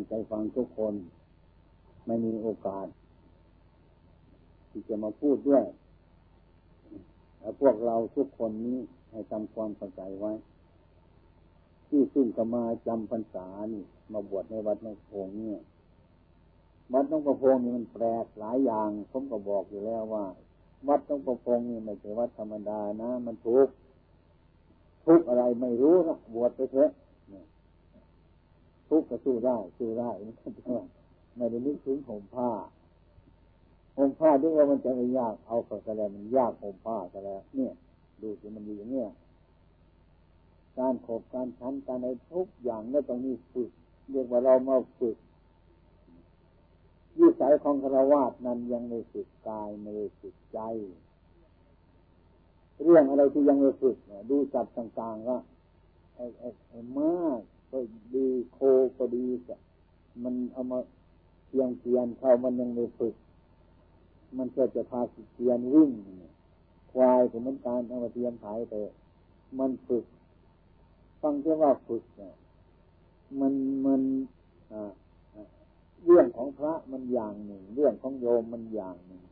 งใจฟังทุกคน ไม่มีโอกาส ที่จะมาพูดด้วยแล้วพวกเราทุกคนนี้ให้ทำความเข้าใจไว้ ที่ซึ่งก็มาจำพรรษานี่ มาบวชในวัดน้องพงเนี่ย วัดน้องประพงนี่มันแปลกหลายอย่าง ผมก็บอกอยู่แล้วว่า วัดน้องประพงนี่ไม่ใช่วัดธรรมดานะ มันทุกทุกอะไรไม่รู้นะบวชไปเถอะ ทุกข์ก็สู้ได้สู้ได้ไม่ได้นึกถึงห่มผ้าห่มผ้าด้วยว่ามันจะไม่ยากเอาก็แล้วมันยากห่มผ้าแล้วเนี่ย ดูสิมันอยู่อย่างเนี้ยการขบการชั้นการอะไรทุกอย่างนี่ต้องมีฝึกเรียกว่าเรามาฝึกยิ่สายของคารวาสนั้นยังไม่ฝึกกายไม่ได้ฝึกใจ เรื่องอะไรที่ยังไม่ฝึกดูจับต่างๆก็ไอ้ไอ้มาก ก็ดีโคก็ดีมันเอามาเพียงเพียนเข้ามันยังไม่ฝึก มันก็จะพาเพียนวิ่งควายก็เหมือนการเอามาเทียนถ่ายแต่มันฝึกฟังแค่ว่าฝึกเนี่ยมันมันเรื่องของพระมันอย่างหนึ่ง เรื่องของโยมมันอย่างหนึ่ง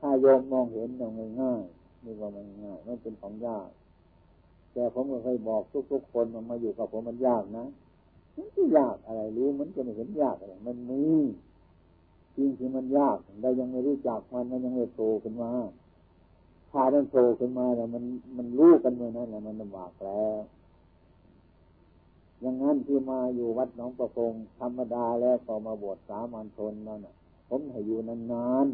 ถ้าโยมมองเห็นอย่างง่ายๆนี่ว่ามันง่ายไมันเป็นของยาก แต่ผมก็เคยบอกทุกๆคนมันมาอยู่กับผมมันยากนะมันจะยากอะไรรู้มันจะไม่เห็นยากอะไรมันมีจริงที่มันยากเรายังไม่รู้จักมันมันยังไม่โตขึ้นมาถ้ามันโตขึ้นมาแล้วมันมันรู้กันเมื่อนั้นแหละมันลำบากแล้วอย่างนั้นที่มาอยู่วัดหนองประพงธรรมดาแล้วก็มาบวชสามัญชนนั่นผมให้อยู่นาน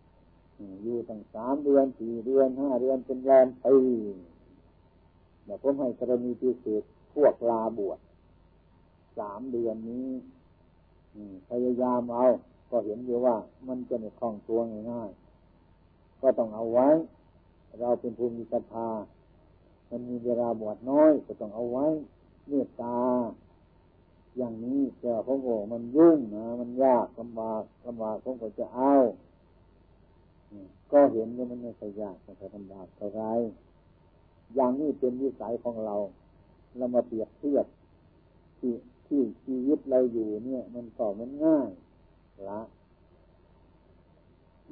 ๆอยู่ตั้งสามเดือนสี่เดือนห้าเดือนเป็นแรมปี เดี๋ยผมให้กรณีพิเศษพวกลาบวชสามเดือนนี้พยายามเอา ก็เห็นอยู่ว่ามันจะไม่คล่องตัวง่ายๆก็ต้องเอาไว้ เราเป็นภูมิศรัทธามันมีเวลาบวชน้อย ก็ต้องเอาไว้ เมตตา อย่างนี้แต่ผมบอกมันยุ่งนะมันยากลำบากลำบากผมก็จะเอาก็เห็นว่ามันไม่ใช่ยากไม่ใช่ลำบากเท่าไร อย่างนี้เป็นวิสัยของเรา เรามาเปรียบเทียบที่ที่ชีวิตเราอยู่เนี่ย มันก็มันง่ายละ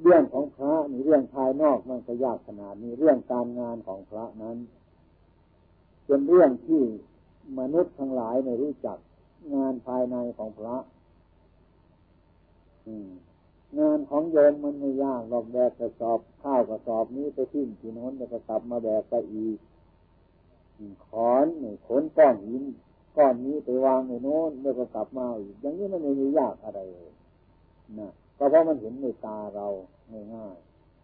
เรื่องของพระนี่เรื่องภายนอกมันก็ยากขนาดนี้เรื่องการงานของพระนั้น เป็นเรื่องที่มนุษย์ทั้งหลายไม่รู้จักงานภายในของพระงานของโยมมันไม่ยากหรอกแบกกระสอบ ข้าวกระสอบนี้ไปทิ้งที่โน้นแล้วก็กลับมาแบกไปอีก ขอนขนก้อนหินก้อนนี้ไปวางในโน้นแล้วก็กลับมาอีกอย่างนี้มันไม่มียากอะไรเลยนะก็เพราะมันเห็นในตาเราง่าย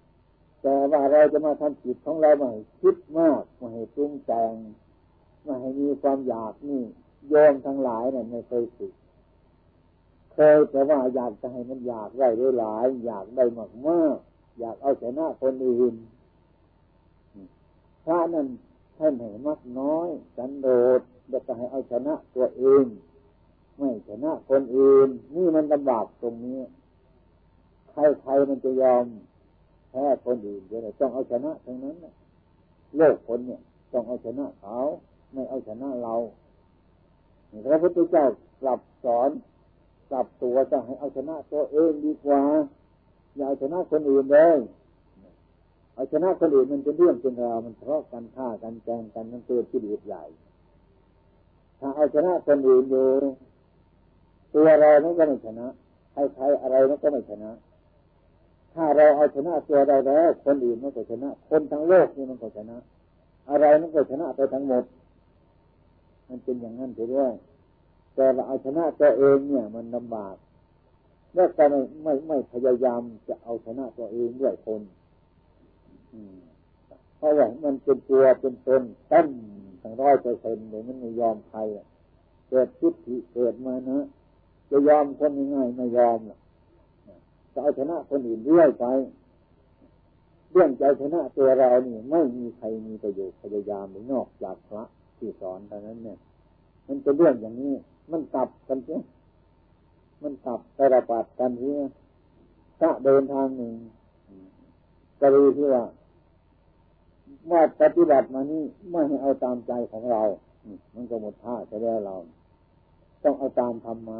ๆแต่ว่าเราจะมาทำจิตของเราไม่คิดมากไม่ให้ปรุงแต่งไม่ให้มีความอยากนี่โยมทั้งหลายเนี่ยไม่เคยฝึกเคยแต่ว่าอยากจะให้มันอยากได้ด้หลาย อยากได้มากมากอยากเอาชนะคนอื่นพระนั่น ท่านให้มักน้อย สันโดษแล้วก็ให้เอาชนะตัวเอง ไม่ชนะคนอื่น นี่มันลำบากตรงนี้ ใครๆมันจะยอมแพ้คนอื่นเดี๋ยวต้องเอาชนะทั้งนั้นโลกคนเนี่ยต้องเอาชนะเขาไม่เอาชนะเราพระพุทธเจ้ากลับสอนกลับตัวจะให้เอาชนะตัวเองดีกว่า อย่าเอาชนะคนอื่นเลย เอาชนะคนอื่นมันเป็นเรื่องเป็นราวมันทะเลาะกันฆ่ากันแกงกันมันเกิดที่ดีใหญ่ ถ้าเอาชนะคนอื่นอยู่ตัวเรานั้นก็ไม่ชนะใครๆอะไรนั้นก็ไม่ชนะ ถ้าเราเอาชนะตัวเราแล้ว คนอื่นมันก็ชนะ คนทั้งโลกนี่มันก็ชนะ อะไรมันก็ชนะไปทั้งหมด มันเป็นอย่างนั้นไปด้วยแต่เราเอาชนะตัวเองเนี่ย มันลำบากแล้วก็ไม่ไม่ไม่พยายามจะเอาชนะตัวเองด้วยคน เพราะว่ามันเป็นตัวเป็นตนตั้นทั้งร้อยเปอร์เซ็นต์เลยมันไม่ยอมใครเกิดทิฏฐิเกิดมานะจะยอมคนง่ายไม่ยอมจะเอาชนะคนอื่นเรื่อยไปเรื่องใจชนะตัวเรานี่ไม่มีใครมีประโยชน์พยายามหรือนอกจากพระที่สอนเท่านั้นเนี่ย มันเป็นเรื่องอย่างนี้ มันกลับกันเสียมันกลับไประบาดกันเสียถ้าเดินทางหนึ่งกรณีที่ว่า เมื่อปฏิบัติมานี่ไม่ให้เอาตามใจของเรา มันก็หมดท่าจะได้เรา ต้องเอาตามธรรมะ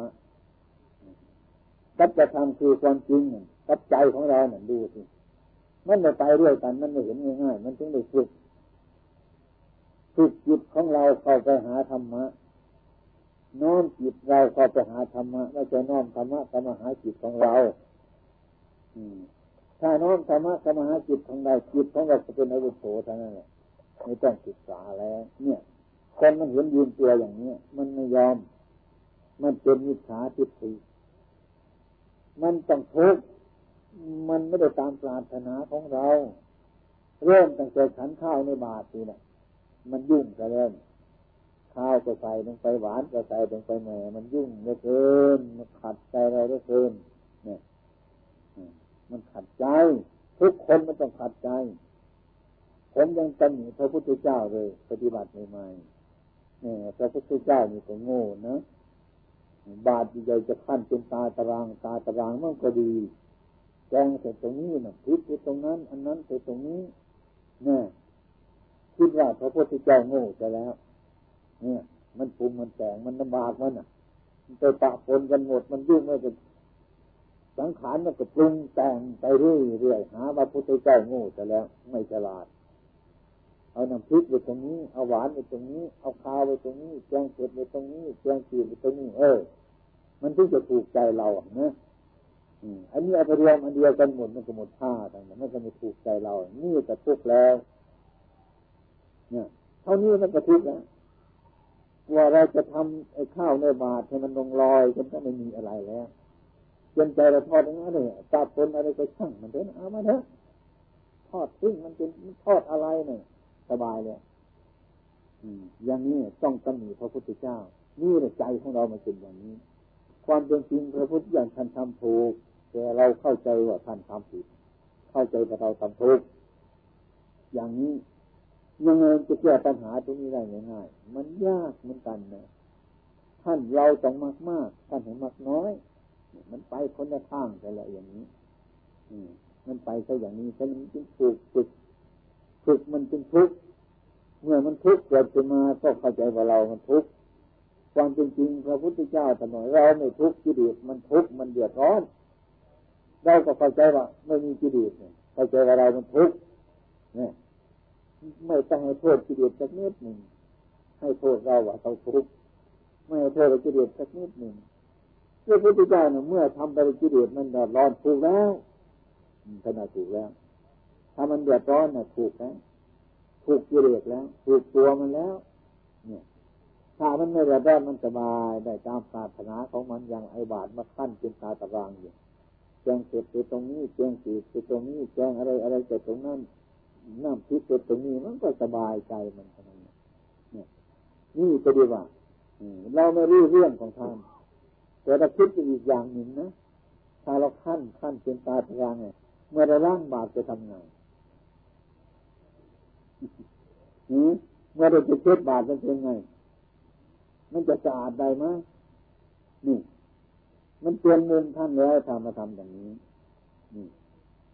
สัจธรรมคือความจริงกับใจของเราเนี่ยดูสิมันไม่ไปด้วยกัน มันไม่เห็นง่ายๆมันถึงได้ฝึกฝึกจิตของเราเข้าไปหาธรรมะน้อมจิตเราเข้าไปหาธรรมะไม่ใช่น้อมธรรมะเข้ามาหาจิตของเรา อืม ถ้าน้อมธรรมะเข้ามาหาจิตของเราจิตของเราจะเป็นอวุโสเท่านั้นแหละไม่ต้องศึกษาแล้ว เนี่ยคนมันเห็นยืนตัวอย่างนี้มันไม่ยอม มันเป็นมิจฉาทิฏฐิมันต้องทุกข์มันไม่ได้ตามปรารถนาของเรา เริ่มตั้งแต่ฉันข้าวในบาตรนี่นะมันยุ่งกันแล้วข้าวก็ใส่ลงไปหวานก็ใส่ลงไปแหม่มันยุ่งเหลือเกินมันขัดใจเราเหลือเกิน มันขัดใจ ทุกคนมันต้องขัดใจ ผมยังตำหนิพระพุทธเจ้าเลย ปฏิบัติใหม่ๆเนี่ยพระพุทธเจ้านี่ก็โง่นะบาดใหญ่จะขั้นเป็นตาตารางตาตารางมันก็ดีแจงเสร็จตรงนี้นะพิษเสร็จตรงนั้น อันนั้นเสร็จตรงนี้เนี่ยคิดว่าพระพุทธเจ้าโง่ไปแล้ว เนี่ย มันปรุงมันแต่งมันลำบากมันอะมันไปปะปนกันหมดมันยุ่งไม่เป็น สังขารมันก็ปรุงแต่งไปเรื่อยๆหาว่าพุทธเจ้าโง่แต่แล้ว ไม่ฉลาด เอาน้ำพริกไปตรงนี้ เอาหวานไปตรงนี้ เอาข้าวไปตรงนี้แกงเผ็ดไปตรงนี้แกงจืดไปตรงนี้ เออ มันถึงจะถูกใจเราอะนะอันนี้เอาไปรวมอันเดียวกันหมดมันก็หมดท่าต่มันก็ไม่ถูกใจเรา นี่จะทุกข์แล้ว เนี่ยเท่านี้มันก็ทุกข์แล้วว่าเราจะทำไอ้ข้าวในบาตรให้มันลงลอยกันก็ไม่มีอะไรแล้ว จนใจเราทอดอย่างนั้นเลยตาปนอะไรก็ช่างมันเถอะเอามาเถอะทอดซึ่งมันเป็นทอดอะไรเนี่ยสบายเลยอย่างนี้ต้องตำหนิพระพุทธเจ้านี่แหละใจของเรามันเป็นอย่างนี้ ความเป็นจริงพระพุทธเจ้างท่านทำถูกแต่เราเข้าใจว่าท่านทำผิด เข้าใจว่าเราทำถูกอย่างนี้ยังไงจะแก้ปัญหาตรงนี้ได้ง่ายๆมันยากเหมือนกันนะท่านเราต้องมากมากท่านเห็นมากน้อย มันไปคนละทางไปละอย่างนี้ อืมันไปซะอย่างนี้ฉันจึงถูกฝึกฝึกมันจึงทุกข์เมื่อมันทุกข์เกิดขึ้นมาก็เข้าใจว่าเรามันทุกข์ความจริงพระพุทธเจ้าถนอยเราไม่ทุกข์กิเลสมันทุกข์มันเดือดร้อนเราก็เข้าใจว่าไม่มีกิเลสเข้าใจว่าเรามันทุกข์เนี่ยไม่ต้องให้โทษกิเลสสักนิดหนึ่งให้โทษเราว่าเราทุกข์ไม่ให้โทษกิเลสสักนิดหนึ่ง พระพุทธเจ้าเนี่ยเมื่อทำไปกิเลสมันเดือดร้อนถูกแล้วขนาดถูกแล้ว ถ้ามันเดือดร้อนน่ะถูกแล้วถูกกิเลสแล้ว ถูกตัวมันแล้ว เนี่ยถ้ามันไม่เดือดร้อนมันสบายได้ตามปรารถนาของมันอย่างไอบาทมาขั้นเป็นตาตะรางอยู่แจงเสร็จไปตรงนี้แจงสีไปตรงนี้แจงอะไรอะไรไปตรงนั้นน้ำพริกไปตรงนี้มันก็สบายใจมันขนาดนี้เนี่ยนี่ก็ดีว่าเราไม่รู้เรื่องของท่าน แต่เราคิดอีกอย่างหนึ่งนะถ้าเราขั้นขั้นเป็นตาตะรางเนี่ยเมื่อเราล้างบาปจะทำไงเมื่อเราจะเช็ดบาปมันเป็นไง มันจะสะอาดได้ไหมนี่ มันเตือนมุมท่านแล้วทำมาทำอย่างนี้นี่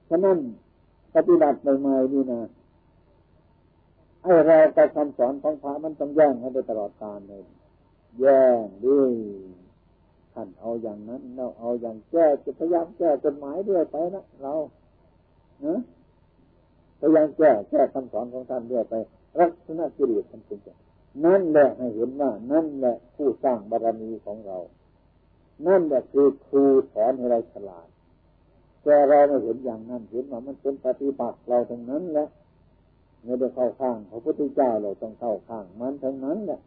ฉะนั้นปฏิบัติใหม่ๆนี่นะไอ้เราแต่คำสอนของพระมันต้องแย่งให้ได้ตลอดกาลเลย แย่งด้วย ท่านเอาอย่างนั้น เราเอาอย่างแก้จะพยายามแก้กฎหมายด้วยไปนะเราเนะพยายามแก้แก้คำสอนของท่านเรื่อยไป รักษณะกิเลสทันเป็นนั่นแหละให้เห็นว่า นั่นแหละผู้สร้างบารมีของเรา นั่นแหละคือครูสอนให้เราฉลาดแต่เราไม่เห็นอย่างนั้นเห็นว่ามันเป็นปฏิบัติเราทั้งนั้นแหละไม่ได้เข้าข้างพระพุทธเจ้าเราต้องเข้าข้างมันทั้งนั้นแหละ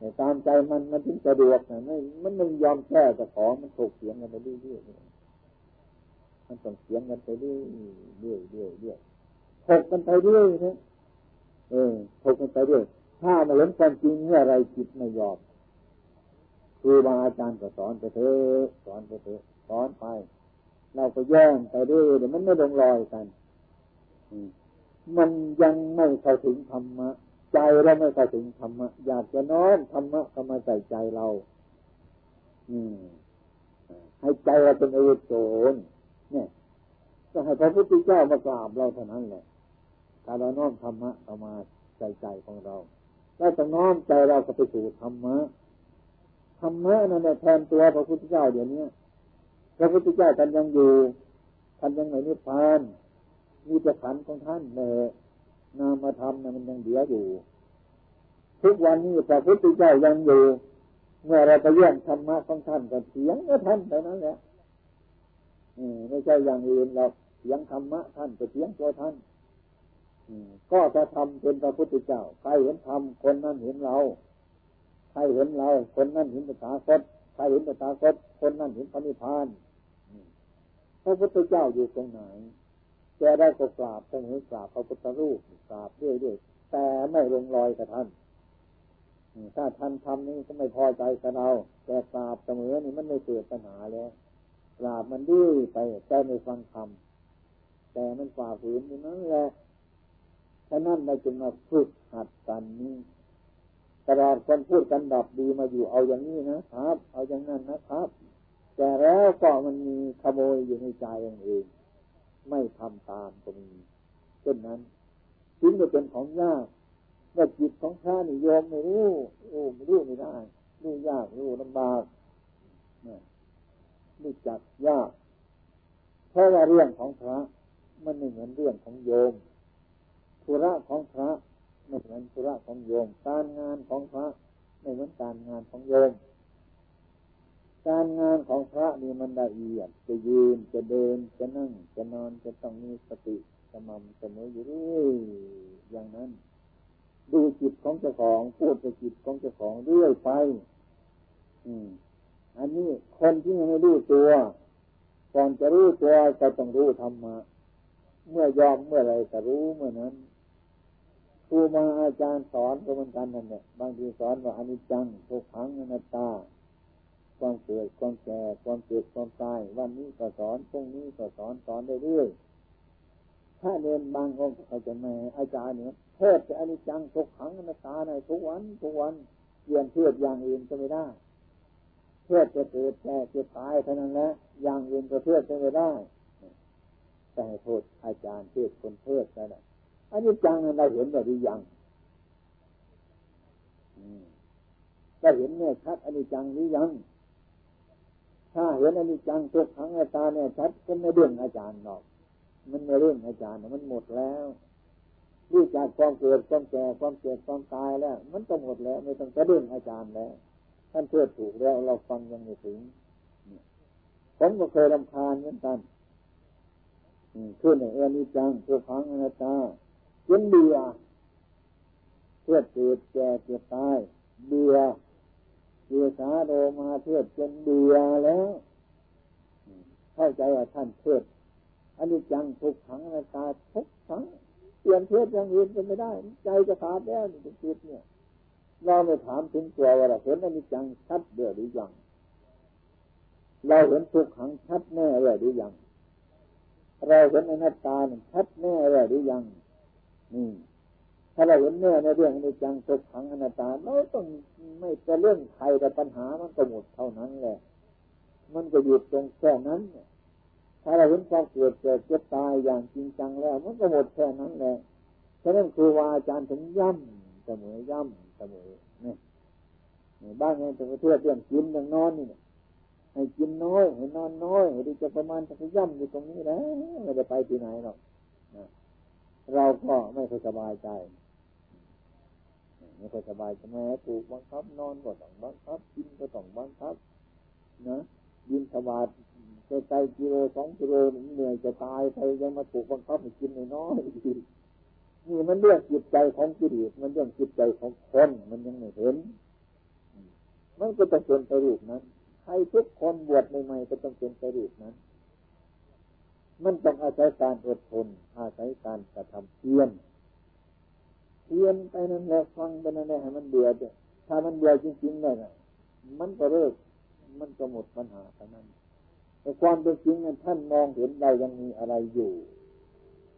ต่ตามใจมันมันถึงสะดวกนะไม่มันไม่ยอมแก้แต่ขอมันถกเสียงกันไปเรื่อยๆมันต้องเสียงกันไปเรื่อยๆเรื่อยๆเรื่อยๆถกกันไปเรื่อยนะเออถกกันไปเรื่อยถ้ามาเห็นความจริงเมื่อไรจิตไม่ยอมครูบาอาจารย์ก็สอนไปเถอะสอนไปเถอะสอนไป เราก็แย่งไปเรื่อยเดี๋ยวมันไม่ลงรอยกันมันยังไม่เข้าถึงธรรมะ ใจเราไม่เข้าถึงธรรมะ อยากจะน้อมธรรมะเข้ามาใส่ใจเรา อืมให้ใจเราเป็นอวุโสนเนี่ยก็ให้พระพุทธเจ้ามากราบเราเท่านั้นแหละถ้าเราน้อมธรรมะเข้ามาใส่ใจของเราเราจะน้อมใจเราก็ไปสู่ธรรมะธรรมะนั่นแหละแทนตัวพระพุทธเจ้าเดี๋ยวนี้พระพุทธเจ้าท่านยังอยู่ท่านยังไม่นิพพานมีแต่ขันของท่านเน นามธรรมนะมันยังเหลืออยู่ ทุกวันนี้พระพุทธเจ้ายังอยู่เมื่อเราไปเยี่ยมธรรมะของท่านก็เสียงก็ท่านเท่านั้นแหละไม่ใช่อย่างอื่นเราเสียงธรรมะท่านก็เสียงตัวท่านก็จะทำเป็นพระพุทธเจ้า ใครเห็นธรรมคนนั้นเห็นเรา ใครเห็นเรา คนนั้นเห็นตถาคตใครเห็นตถาคตคนนั้นเห็นพระนิพพานพระพุทธเจ้าอยู่ตรงไหน แกได้ก็กราบเสมอกราบพระพุทธรูปกราบเรื่อยแต่ไม่ลงรอยกับท่านถ้าท่านทำนี้ก็ไม่พอใจกับเราแต่กราบเสมอนี่มันไม่เกิดปัญหาแล้วกราบมันดื้อไปแต่ไม่ฟังคำแต่มันฝ่าฝืนอย่นั้นแหละฉะนั้นเราจึงมาฝึกหัดกันนี้ตลอดคนพูดกันดับดีมาอยู่เอาอย่างนี้นะครับ เอาอย่างนั้นนะครับ แต่แล้วก็มันมีขโมยอยู่ในใจองเอง ไม่ทำตามก็มีเช่นนั้นจึงจะเป็นของยากว่าจิตของข้านี่ยอมไม่รู้โอ้ไม่รู้ไม่ได้รู้ยากรู้ลำบากรู้จักยากเพราะว่าเรื่องของพระ มันไม่เหมือนเรื่องของโยมธุระของพระไม่เหมือนธุระของโยม การงานของพระไม่เหมือนการงานของโยม การงานของพระนี่มันละเอียดจะยืนจะเดินจะนั่ง จะนอนจะต้องมีสติสม่ำเสมออยู่เรื่อยอย่างนั้น ดูจิตของเจ้าของ พูดกับจิตของเจ้าของเรื่อยไป อืม อันนี้คนที่ยังไม่รู้ตัวก่อนจะรู้ตัวก็ต้องรู้ธรรมะเมื่อยอมเมื่อไรจะรู้เมื่อนั้นครูมาอาจารย์สอนก็เหมือนกันนั่นแหละบางทีสอนว่าอนิจจังทุกขังอนัตตา ความเกิดความแก่ความเจ็บความตาย วันนี้ก็สอนพรุ่งนี้ก็สอนสอนเรื่อยๆถ้าเรียนบางองค์เขาจะแม่อาจารย์เนี่ยเทศจะอนิจจังทุกขังอนัตตาในทุกวันทุกวันเปลี่ยนเทศอย่างอื่นก็ไม่ได้เทศจะเกิดแก่จะตายเท่านั้นแหละอย่างอื่นก็เทศไม่ได้แต่โทษอาจารย์เทศคนเทศนั่นแหละอันนี้จังเราเห็นหรือยังเราเห็นเนี่ยชัดอันนี้จังหรือยัง ถ้าเห็นอนนี้จังทุกครั้งอาจารย์เนี่ยชัดก็ไม่เรื่องอาจารย์หรอก มันไม่เรื่องอาจารย์มันหมดแล้วรู้จากความเกิดความแก่ความเจ็บความตายแล้ว มันก็หมดแล้ว ไม่ต้องจะเรื่องอาจารย์แล้วท่านเชื่อถูกแล้วเราฟังยังไม่ถึงผมก็เคยรำคาญเหมือนกันขึ้นในเอนิจังทุกครั้งอนัตตาจนเบื่อเพื่อเกิดแก่เจ็บตายเบื่อ เบื่อสาโดมาเพื่อจนเบื่อแล้ว เข้าใจว่าท่านเทศอันนี้จังทุกขังนาตาทุกขังเปลี่ยนเทศอย่างอื่นก็ไม่ได้ ใจจะขาดแล้วนี่จิตเนี่ยเราไม่ถามถึงตัวว่าเราเห็นอันนี้จังชัดเดือดหรือยังเราเห็นทุกขังชัดแน่เลยหรือยังเราเห็นอนัตตาชัดแน่เลยหรือยังนี่ ถ้าเราเห็นเนื้อในเรื่องในจังทุกขังอนัตตาเราต้องไม่จะเรื่องใครแต่ปัญหามันก็หมดเท่านั้นแหละ มันก็หยุดตรงแค่นั้นถ้าเราเห็นความเกิดเกิดเจ็บตายอย่างจริงจังแล้ว มันก็หมดแค่นั้นแหละฉะนั้นครูวาอาจารย์ถึงย่ำเสมอย่ำเสมอเนี่ยบ้านเนี่ยจะเทื่อเรื่องกินเรื่องนอนนี่ให้กินน้อยให้นอนน้อยให้ดีจะประมาณจะย่ำอยู่ตรงนี้แล้วไม่ได้ไปที่ไหนหรอกเราก็ไม่ค่อยสบายใจ ไม่ค่อยสบายใจแม้ถูกบังคับ นอนก็ต้องบังคับกินก็ต้องบังคับ นะยินสบายไกลกิโลสองกิโลเหนื่อยจะตายไปยังมาถูกบังคับให้กินน้อยนี่มันเรื่องจิตใจของกิเลสมันเรื่องจิตใจของคนมันยังไม่เห็น มันก็จะเป็นไปรูปนั้นใครทุกคนบวชใหม่ๆก็ต้องเป็นไปรูปนั้น มันต้องอาศัยการอดทนอาศัยการกระทำเพียร เพียรไปนั่นแหละฟังไปนั่นแหละให้มันเบื่อเะถ้ามันเบื่อจริงๆเลยนะมันก็เลิกมันก็หมดปัญหาเท่านั้น แต่ความเป็นจริงนั้นท่านมองเห็นเรายังมีอะไรอยู่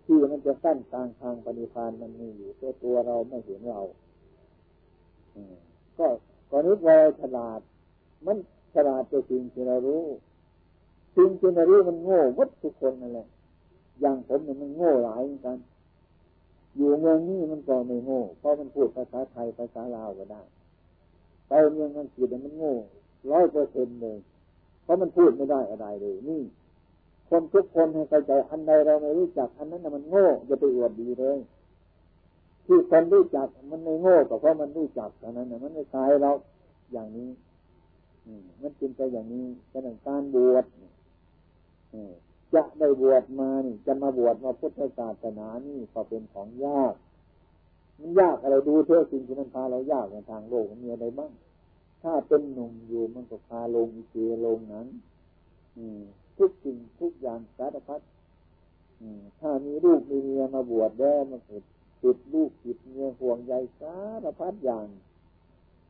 ที่มันจะสั้นกลางทางปฏิพานมันมีอยู่ตัวตัวเราไม่เห็นเราก็ก่อนนี้เราฉลาด มันฉลาดตัวจริงที่เรารู้สิ่งที่ไม่รู้มันโง่วัดทุกคนนั่นแหละอย่างผมเนี่ยมันโง่หลายเหมือนกัน อยู่เมืองนี้มันก็ไม่โง่เพราะมันพูดภาษาไทยภาษาลาวก็ได้ไปเมืองอังกฤษมันโง่ร้อยเปอร์เซ็นต์เลยเพราะมันพูดไม่ได้อะไรเลย นี่ คนทุกคนให้เข้าใจอันใดเราไม่รู้จัก อันนั้นมันโง่จะไปอวดดีเลยที่คนรู้จักมันไม่โง่ก็เพราะมันรู้จักเท่านั้นนะมันไม่คลายเราอย่างนี้มันเป็นไปอย่างนี้ฉะนั้นการบวช จะได้บวชมานี่จะมาบวชมาพุทธศาสนานี่ก็เป็นของยาก มันยากอะไรดูเท่าสิ่งที่มันพาเรายากในทางโลกมันมีอะไรบ้าง ถ้าเป็นหนุ่มอยู่มันก็พาลงอีเจลงนั้น อืมทุกสิ่งทุกอย่างสารพัดถ้ามีลูกมีเมียมาบวชแล้วมันเกิดติดลูกติดเมียห่วงใยสารพัดอย่าง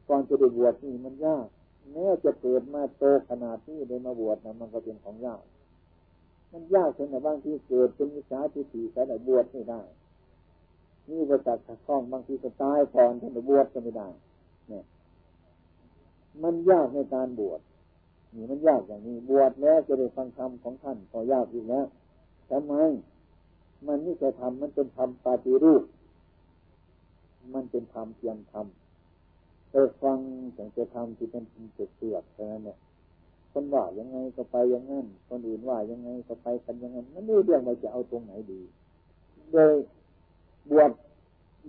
ก่อนจะได้บวชนี่มันยากแม้จะเกิดมาโตขนาดที่ได้มาบวชนะมันก็เป็นของยาก มันยากจนในบางที่เกิดเป็นวิชาที่ถีแต่ได้บวชไม่ได้นี่ประจักษ์ข้องบางทีก็ตายก่อนท่านบวชก็ไม่ได้ เนี่ย มันยากในการบวชนี่มันยากอย่างนี้ บวชแล้วจะได้ฟังธรรมของท่านก็ยากอีกแล้วทำไมมันนี่จะทำมันเป็นธรรมปฏิรูป มันเป็นธรรมเพียงธรรมเออฟังแต่จะทำที่เป็นเสือกเท่านั้นเนี่ย คนว่ายังไงก็ไปอย่างนั้น คนอื่นว่ายังไงก็ไปกันอย่างนั้นมันไม่เรื่องว่าจะเอาตรงไหนดีโดยบวช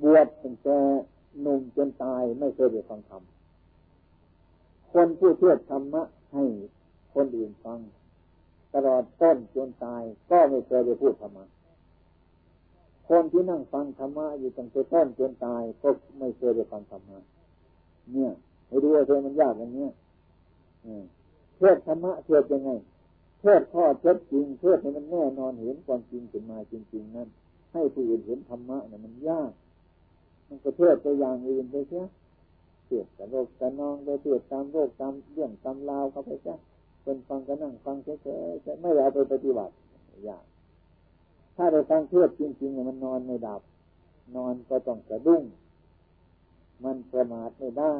บวชตั้งแต่หนุ่มจนตายไม่เคยได้ฟังธรรมคนผู้เทศธรรมะให้คนอื่นฟัง ตลอดต้นจนตาย ก็ไม่เคยได้พูดธรรมะคนที่นั่งฟังธรรมะอยู่ตั้งแต่ต้นจนตาย ก็ไม่เคยได้ฟังธรรมะเนี่ยให้ดูว่าเธอมันยากอย่างเนี้ยเทศธรรมะเทศยังไงเทศข้อเท็จจริงเทศให้มันแน่นอนเห็นความจริงขึ้นมาจริง ๆ นั้นให้ผู้อื่นเห็นธรรมะเนี่ยมันยากมันก็เทศตัวอย่างอื่นไปเสียเทศแต่โรคแต่นองไปเทศตามโรคตามเรื่องตามราวเขาไปเสียคนฟังก็นั่งฟังเฉยๆไม่เอาไปปฏิบัติยากถ้าได้ฟังเทศจริงๆเนี่ยมันนอนไม่ดับ นอนก็ต้องสะดุ้งมันประมาทไม่ได้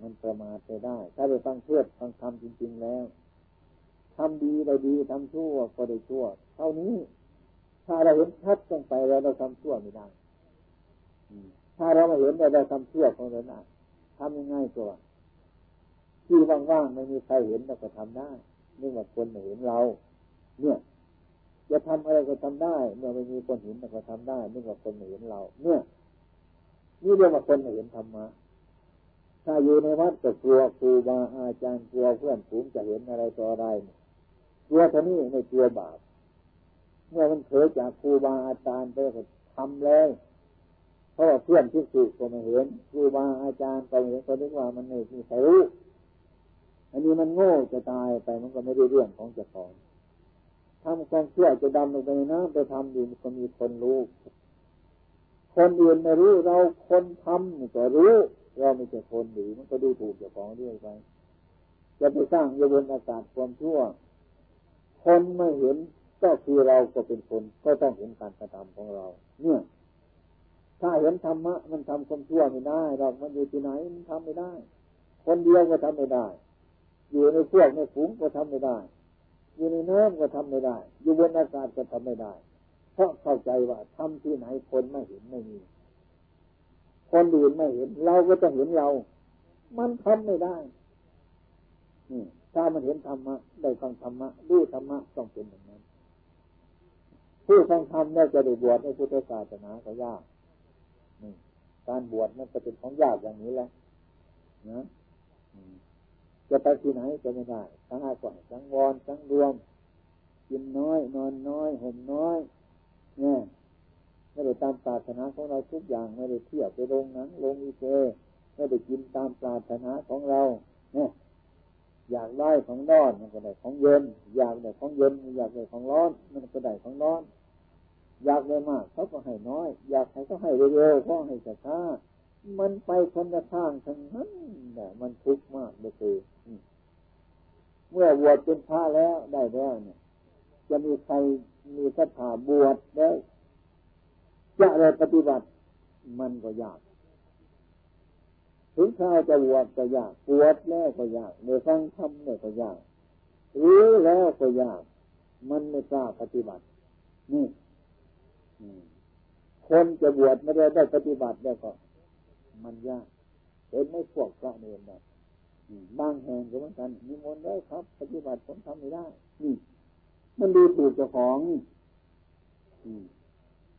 มันประมาทไม่ได้ ถ้าไปฟังเทศฟังธรรมจริง ๆ แล้วทำดีได้ดีทำชั่วก็ได้ชั่ว เท่านี้ ถ้าเราเห็นชัดตรงไปแล้วเราทำชั่วไม่ได้ถ้าเราไม่เห็นเราทำชั่วของเราได้ทำยังไงตัวที่ว่างๆไม่มีใครเห็นเราก็ทำได้นื่องจากคนไม่เห็นเรา เนี่ย จะทำอะไรก็ทำได้ เมื่อไม่มีคนเห็นเราก็ทำได้นื่องจากคนไม่เห็นเรา เนี่ยนี่เรียกว่าคนไม่เห็นธรรมะ ถ้าอยู่ในวัดก็กลัวครูบาอาจารย์กลัวเพื่อนฝูงจะเห็นอะไรต่ออะไรกลัวท่านี้ไม่กลัวบาปเมื่อมันเผยจากครูบาอาจารย์ไปก็ทำเลยเพราะว่าเพื่อนที่สุก็ไม่เห็นครูบาอาจารย์ก็เห็นก็นึกว่ามันไม่มีใครรู้อันนี้มันโง่จะตายไปมันก็ไม่ได้เรื่องของเจ้าของทำความเชื่อจะดำลงไปในน้ำไปทำดีมันก็มีคนรู้ คนอื่นไม่รู้เราคนทำก็รู้ เราไม่ใช่คนหรือมันก็ดูถูกเจ้าของเรื่อยไปจะไปสร้างยบนอากาศความชั่ว คนไม่เห็นก็คือเราก็เป็นคนก็ต้องเห็นการกระทำของเรา เนี่ย ถ้าเห็นธรรมะมันทำความชั่วไม่ได้เรามันอยู่ที่ไหนมันทำไม่ได้ คนเดียวก็ทำไม่ได้ อยู่ในพวกในฝูงก็ทำไม่ได้ อยู่ในน้ำก็ทำไม่ได้ อยู่บนอากาศก็ทำไม่ได้ เพราะเข้าใจว่าทำที่ไหนคนไม่เห็นไม่มี คนอื่นไม่เห็น เราก็ต้องเห็นเรา มันทำไม่ได้ถ้ามันเห็นธรรมะได้ฟังธรรมะดูธรรมะต้องเป็นอย่างนั้น ผู้ฟังธรรมเนี่ยจะได้บวชในพุทธศาสนาก็ยากการบวชมันจะเป็นของยากอย่างนี้แหละนะจะไปที่ไหนจะไม่ได้ทั้งอาศัยทั้งวอนทั้งรวม กินน้อย นอนน้อยห่มน้อย เนี่ย ไม่ได้ตามปรารถนาของเราทุกอย่างไม่ได้เที่ยวไปลงนั้นลงอีเจไม่ได้กินตามปรารถนาของเราเนี่ยอยากได้ของร้อนมันก็ได้ของเย็น อยากได้ของเย็นอยากได้ของร้อน มันก็ได้ของร้อน อยากได้มากเขาก็ให้น้อย อยากให้เขาให้เร็วๆเขาให้ช้ามันไปคนละทางทั้งนั้นแต่มันทุกข์มากเลยคือเมื่อบวชเป็นพระแล้วได้แล้วเนี่ย จะมีใครมีศรัทธาบวชได้ จะอะไรปฏิบัติ มันก็ยาก ถึงข้าวจะบวชก็ยากปวดแล้วก็ยากในฟังธรรมเนี่ยก็ยากรู้แล้วก็ยาก มันไม่กล้าปฏิบัติ นี่คนจะบวชไม่ได้ได้ปฏิบัติแล้วก็ มันยากเห็นไม่พวกพระเนรนะบางแห่งก็เหมือนกันมีมนต์ได้ครับ ปฏิบัติผมทำไม่ได้นี่มันดูถูกเจ้าของ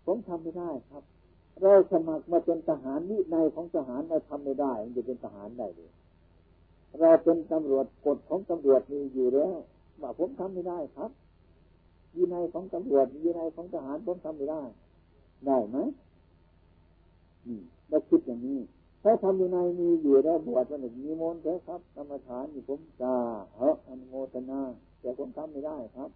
ผมทำไม่ได้ครับ เราสมัครมาเป็นทหารนิในของทหารเราทำไม่ได้ มันจะเป็นทหารได้เลยเราเป็นตำรวจกฎของตำรวจมีอยู่แล้วว่าผมทำไม่ได้ครับยีในของตำรวจยีในของทหารผมทำไม่ได้ ได้ไหมนี่เราคิดอย่างนี้ถ้าทำอยู่ในมีอยู่แล้วบวชวันหนึ่งมีมนต์เถอะครับกรรมฐานอยู่ผมจาเฮ้ออนโมทนาแต่ผมทำไม่ได้ครับ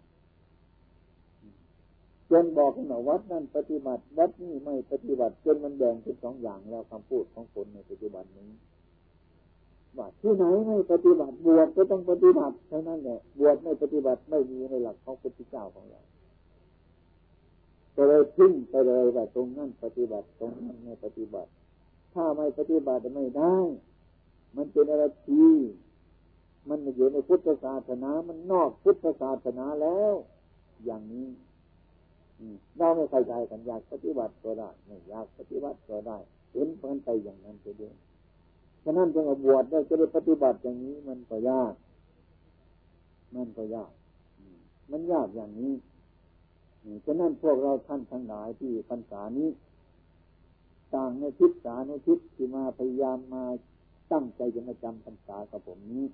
จนบอกขนวัดนั่นปฏิบัติ วัดนี่ไม่ปฏิบัติจนมันแบ่งเป็นสองอย่างแล้วคำพูดของคนในปัจจุบันนี้ว่าที่ไหนไม่ปฏิบัติบวชก็ต้องปฏิบัติเท่านั้นแหละบวชไม่ปฏิบัติไม่มีในหลักของพุทธเจ้าของเราก็เลยทิ้งไปเลยว่าตรงนั้นปฏิบัติตรงนั้นไม่ปฏิบัติ ถ้าไม่ปฏิบัติไม่ได้ มันเป็นอะไรทีมันอยู่ในพุทธศาสนา มันนอกพุทธศาสนาแล้ว อย่างนี้ เราไม่เข้าใจกันอยากปฏิบัติก็ได้ไม่อยากปฏิบัติก็ได้เห็นเพื่อนไปอย่างนั้นไปเดียฉะนั้นจึงอบวชได้จะได้ปฏิบัติอย่างนี้มันก็ยาก มันก็ยาก มันยากอย่างนี้ฉะนั้นพวกเราท่านทั้งหลายที่พรรษานี้ ต่างในทิศสาในทิศที่มาพยายามมาตั้งใจจะมาจำพรรษากับผมนี้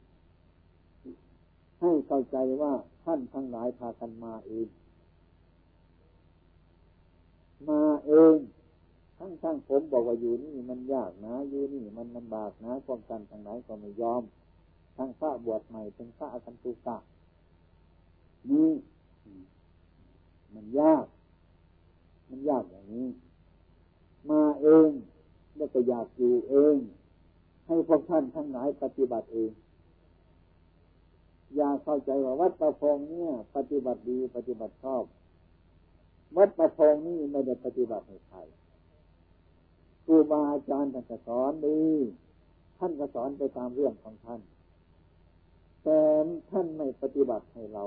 ให้เข้าใจว่าท่านทั้งหลายพากันมาเอง มาเองทั้งทั้งผมบอกว่าอยู่นี่มันยากนะอยู่นี่มันลำบากนะความกันทางไหนก็ไม่ยอมทั้งพระบวชใหม่เป็นพระอคันตุกะนี่มันยาก มันยากอย่างนี้ มาเองแล้วก็อยากอยู่เอง ให้พวกท่านทั้งหลายปฏิบัติเอง อย่าเข้าใจว่าวัดประพงเนี่ย ปฏิบัติดีปฏิบัติชอบ วัดประพงนี่ไม่ได้ปฏิบัติให้ใครครูบาอาจารย์ท่านสอนดีท่านก็สอนไปตามเรื่องของท่าน แต่ท่านไม่ปฏิบัติให้เรา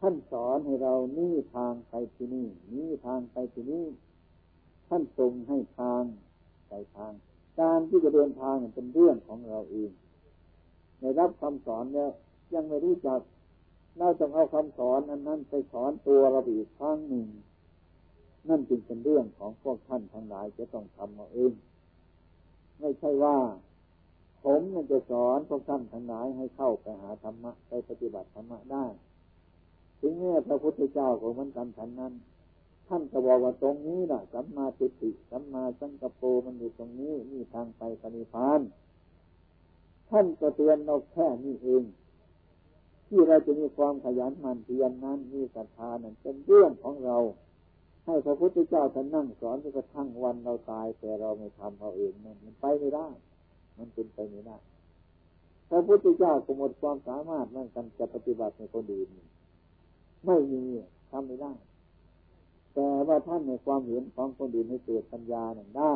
ท่านสอนให้เรานี่ทางไปที่นี่ นี่ทางไปที่นี่ ท่านทรงให้ทางไปทาง การที่จะเดินทางเป็นเรื่องของเราเองในรับคำสอนแล้วยังไม่รู้จัก เราจะเอาคำสอนอันนั้นไปสอนตัวเราอีกครั้งหนึ่ง นั่นจึงเป็นเรื่องของพวกท่านทั้งหลายจะต้องทำเอาเอง ไม่ใช่ว่าผมมันจะสอนพวกท่านทั้งหลายให้เข้าไปหาธรรมะไปปฏิบัติธรรมะได้ถึงแม้พระพุทธเจ้าของมันกันฉันนั้น ท่านก็บอกว่าตรงนี้แหละสัมมาทิฏฐิสัมมาสังกปรมันอยู่ตรงนี้นี่ทางไปปณิพาน ท่านก็เตือนเราแค่นี้เอง ที่เราจะมีความขยันหมั่นเพียรนั้นมีศรัทธานั้นเป็นเรื่องของเรา ให้พระพุทธเจ้าท่านนั่งสอนจนกระทั่งวันเราตาย แต่เราไม่ทำเอาเองนั่นมันไปไม่ได้ มันเป็นไปไม่ได้พระพุทธเจ้าสมมติความสามารถนั่นกันจะปฏิบัติในคนอื่นไม่มีทำไม่ได้ แต่ว่าท่านในความเห็นของคนอื่นให้เกิดปัญญาหนึ่งได้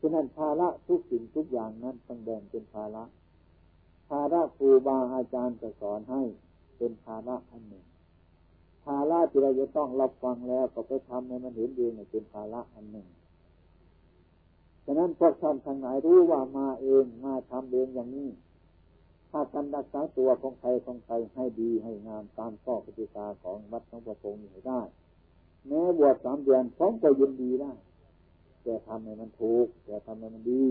ฉะนั้นภาระทุกสิ่งทุกอย่างนั้นต้องแบ่งเป็นภาระ ภาระครูบาอาจารย์จะสอนให้เป็นภาระอันหนึ่ง ภาระที่เราจะต้องรับฟังแล้วก็ไปทำให้มันเห็นเองเป็นภาระอันหนึ่ง ฉะนั้นพวกท่านทั้งหลายรู้ว่ามาเองมาทำเองอย่างนี้ถ้าการรักษาตัวของใครของใครให้ดีให้งามตามข้อปฏิกาของวัดของประพงศ์ให้ได้ แม้บวชสามเดือนพร้อมก็ยินดีได้แต่ทำให้มันถูกแต่ทำให้มันดี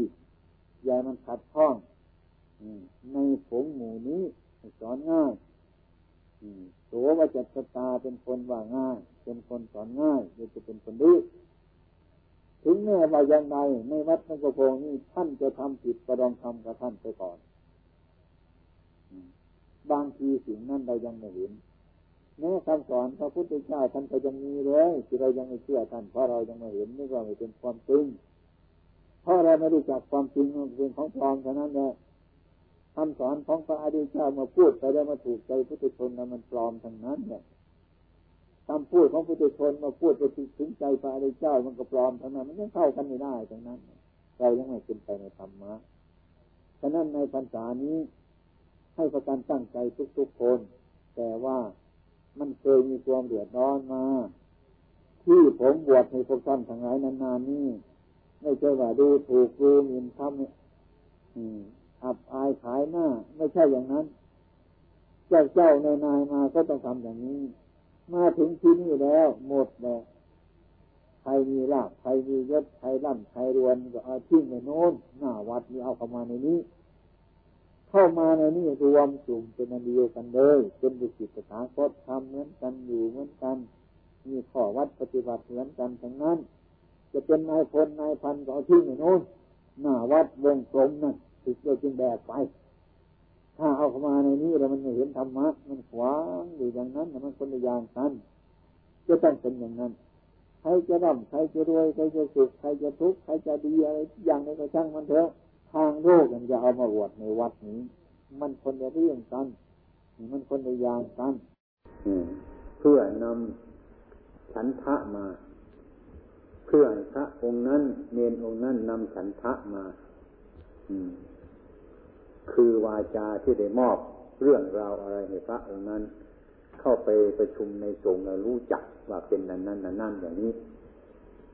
อย่ามันขัดข้อง ในผงหมู่นี้สอนง่ายตัวว่าจัตตาเป็นคนว่าง่าย เป็นคนสอนง่ายจะเป็นคนดื้อถึงแม้ว่าอย่างไรในวัดพระกโพงนี้ท่านจะทำผิดประดองทำกับท่านไปก่อน บางทีสิ่งนั้นเรายังไม่เห็นแม้คำสอนพระพุทธเจ้าท่านก็ยังมีเลยที่เรายังไม่เชื่อท่านเพราะเรายังไม่เห็นนี่ก็ไม่เป็นความจริงเพราะเราไม่รู้จักความจริงเป็นของปลอมเท่านั้นแหละ คำสอนของพระอริยเจ้ามาพูดไปแล้วมาถูกใจพุทธชนแล้วมันปลอมทั้งนั้นเนี่ยคำพูดของพุทธชนมาพูดไปถึงใจพระอริยเจ้ามันก็ปลอมทั้งนั้น มันยังเข้ากันไม่ได้ทั้งนั้น เรายังไม่เป็นไปในธรรมะฉะนั้นในพรรษานี้ ให้ประกันตั้งใจทุกๆคน แต่ว่ามันเคยมีความเดือดร้อนมา ที่ผมบวชให้พวกท่านทั้งหลายนานๆนี่ไม่ใช่ว่าดูถูกดูหมิ่นทำท อับอายขายหน้า ไม่ใช่อย่างนั้น เจ้าเจ้านายนายมาก็ต้องทำอย่างนี้ มาถึงที่นี่แล้ว หมดแล้วใครมีลาภใครมียศใครร่ำใครรวนก็เอาทิ้งในโน้นหน้าวัดนี่เอาเข้ามาในนี้ เข้ามาในนี้รวมกลุ่มเป็นอันเดียวกันเลยเป็นบุจิตถาคตทำเหมือนกันอยู่เหมือนกัน มีข้อวัดปฏิบัติเหมือนกันทั้งนั้น จะเป็นนายพลนายพันก็เอาทิ้งในโน้นหน้าวัดวงกลมนั่น ถึงจะจึงแบกไป ถ้าเอาเข้ามาในนี้แล้วมันไม่เห็นธรรมะ มันขวางอยู่อย่างนั้นมันคนละอย่างกันจะต้องเป็นอย่างนั้นใครจะร่ำใครจะรวยใครจะสุขใครจะทุกข์ใครจะดีอะไรอย่างไรก็ช่างมันเถอะทางโลกมันจะเอามาอวดในวัดนี้ มันคนละเรื่องกันมันคนละอย่างกันเพื่อนำฉันทะมา เพื่อพระองค์นั้นเนนองค์นั้นนำฉันทะมา คือวาจาที่ได้มอบเรื่องราวอะไรให้พระองค์นั้น เข้าไปประชุมในสงฆ์รู้จักว่าเป็นนั้นนั้นนั้นนั่นอย่างนี้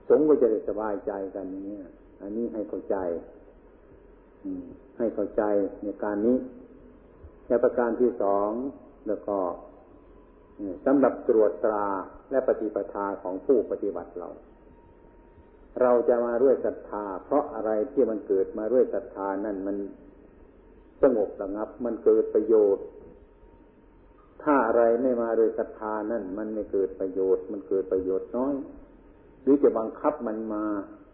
สงฆ์ก็จะได้สบายใจกันอย่างนี้อันนี้ให้เข้าใจให้เข้าใจในการนี้ในประการที่สองแล้วก็สำหรับตรวจตราและปฏิปทาของผู้ปฏิบัติเรา เราจะมาด้วยศรัทธา เพราะอะไรที่มันเกิดมาด้วยศรัทธานั่นมัน สงบระงับ มันเกิดประโยชน์ ถ้าอะไรไม่มาโดยศรัทธานั่น มันไม่เกิดประโยชน์ มันเกิดประโยชน์น้อย หรือจะบังคับมันมา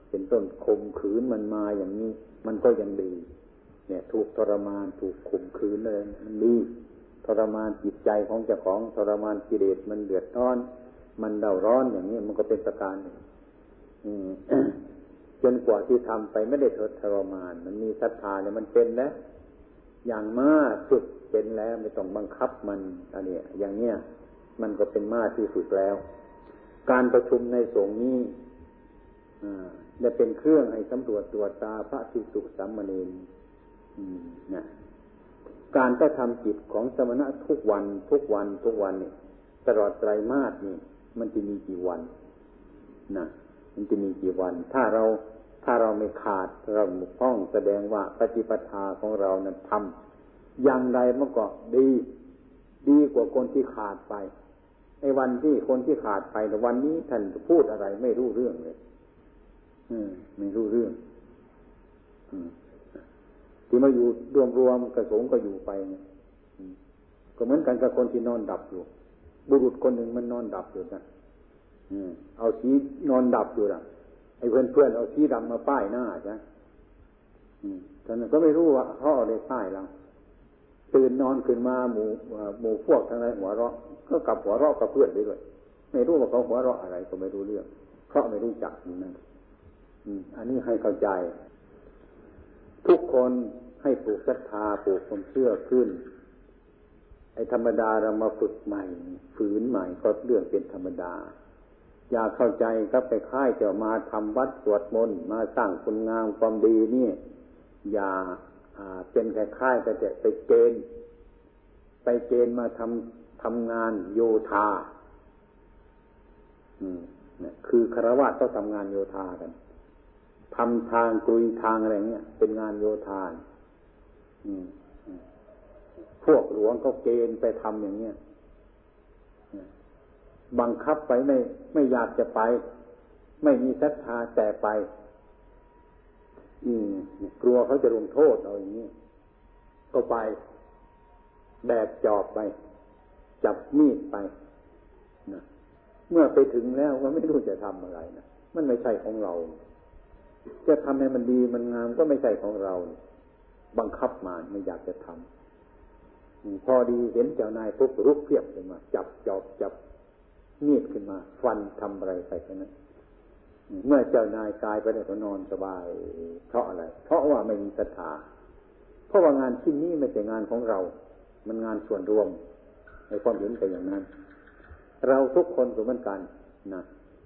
เป็นต้นข่มขืนมันมาอย่างนี้ มันก็ยังดี เนี่ย ถูกทรมานถูกข่มขืนเลยมันดีทรมานจิตใจของเจ้าของทรมานกิเลสมันเดือดร้อน มันเดาร้อนอย่างนี้มันก็เป็นประการหนึ่งจนกว่าที่ทำไปไม่ได้ทรมาน มันมีศรัทธาเนี่ยมันเป็นแล้ว อย่างมาฝึกเป็นแล้วไม่ต้องบังคับมันอันนี้อย่างเนี้ยมันก็เป็นมาที่สุดแล้ว การประชุมในสงฆ์นี้จะเป็นเครื่องให้สำรวจตรวจตาพระสิสุสัมมณีนะการกระทำจิตของสมณะทุกวันทุกวันทุกวันนี่ตลอดไตรมาสนี่ มันจะมีกี่วันนะมันจะมีกี่วัน ถ้าเรา ถ้าเราไม่ขาดเราหมุพ้องแสดงว่าปฏิปทาของเรานั้นทำอย่างใดมันก็ดี ดีกว่าคนที่ขาดไปในวันที่คนที่ขาดไปแต่วันนี้ท่านพูดอะไรไม่รู้เรื่องเลย อืม ไม่รู้เรื่องอที่มาอยู่รวมรวมกระสงก็อยู่ไปก็เหมือนกันกับคนที่นอนดับอยู่ บุรุษคนหนึ่งมันนอนดับอยู่นะเอาชีนอนดับอยู่นะ ไอ้เพื่อนเพื่อนเอาสีดำมาป้ายหน้าใช่ตอนนั้นก็ไม่รู้ว่าเขาเอาอะได้ป้ายเราตื่นนอนขึ้นมาหมู่หมู่พวกทั้งหลายหัวเราะ ก็กลับหัวเราะกับเพื่อนไปด้วยไม่รู้ว่าเขาหัวเราะอะไรก็ไม่รู้เรื่อง เพราะไม่รู้จักนั่นอันนี้ให้เข้าใจ ทุกคนให้ปลูกศรัทธาปลูกความเชื่อขึ้น ไอ้ธรรมดาเรามาฝึกใหม่ ฝืนใหม่ก็เรื่องเป็นธรรมดา อย่าเข้าใจก็ไปค่ายจะมาทำวัดสวดมนต์มาสร้างคุณงามความดีนี่ อย่าเป็นแค่ค่ายก็จะไปเกณฑ์ไปเกณฑ์มาทำทำงานโยธาอืมคือคารวะต้องทำงานโยธากันทำทางกลุยทางอะไรเงี้ยเป็นงานโยธาอืมพวกหลวงก็เกณฑ์ไปทำอย่างเงี้ย บังคับไปไม่ไม่อยากจะไป ไม่มีศรัทธาแต่ไป อืม กลัวเขาจะลงโทษเอาอย่างนี้ก็ไป แบกจอบไป จับมีดไปนะเมื่อไปถึงแล้วมันไม่รู้จะทำอะไรนะมันไม่ใช่ของเรา จะทำให้มันดีมันงามก็ไม่ใช่ของเรา บังคับมาไม่อยากจะทำพอดีเห็นเจ้านายปุ๊บรุกเพียบเลยมา จับจอบจับ มีดขึ้นมา ฟันทำอะไรไปแค่นั้นเมื่อเจ้านายกายไปแล้วก็นอนสบาย เพราะอะไร เพราะว่าไม่มีศรัทธาเพราะว่างานชิ้นนี้ไม่ใช่งานของเรา มันงานส่วนรวม ในความเห็นแต่อย่างนั้น เราทุกคนเหมือนกันนะ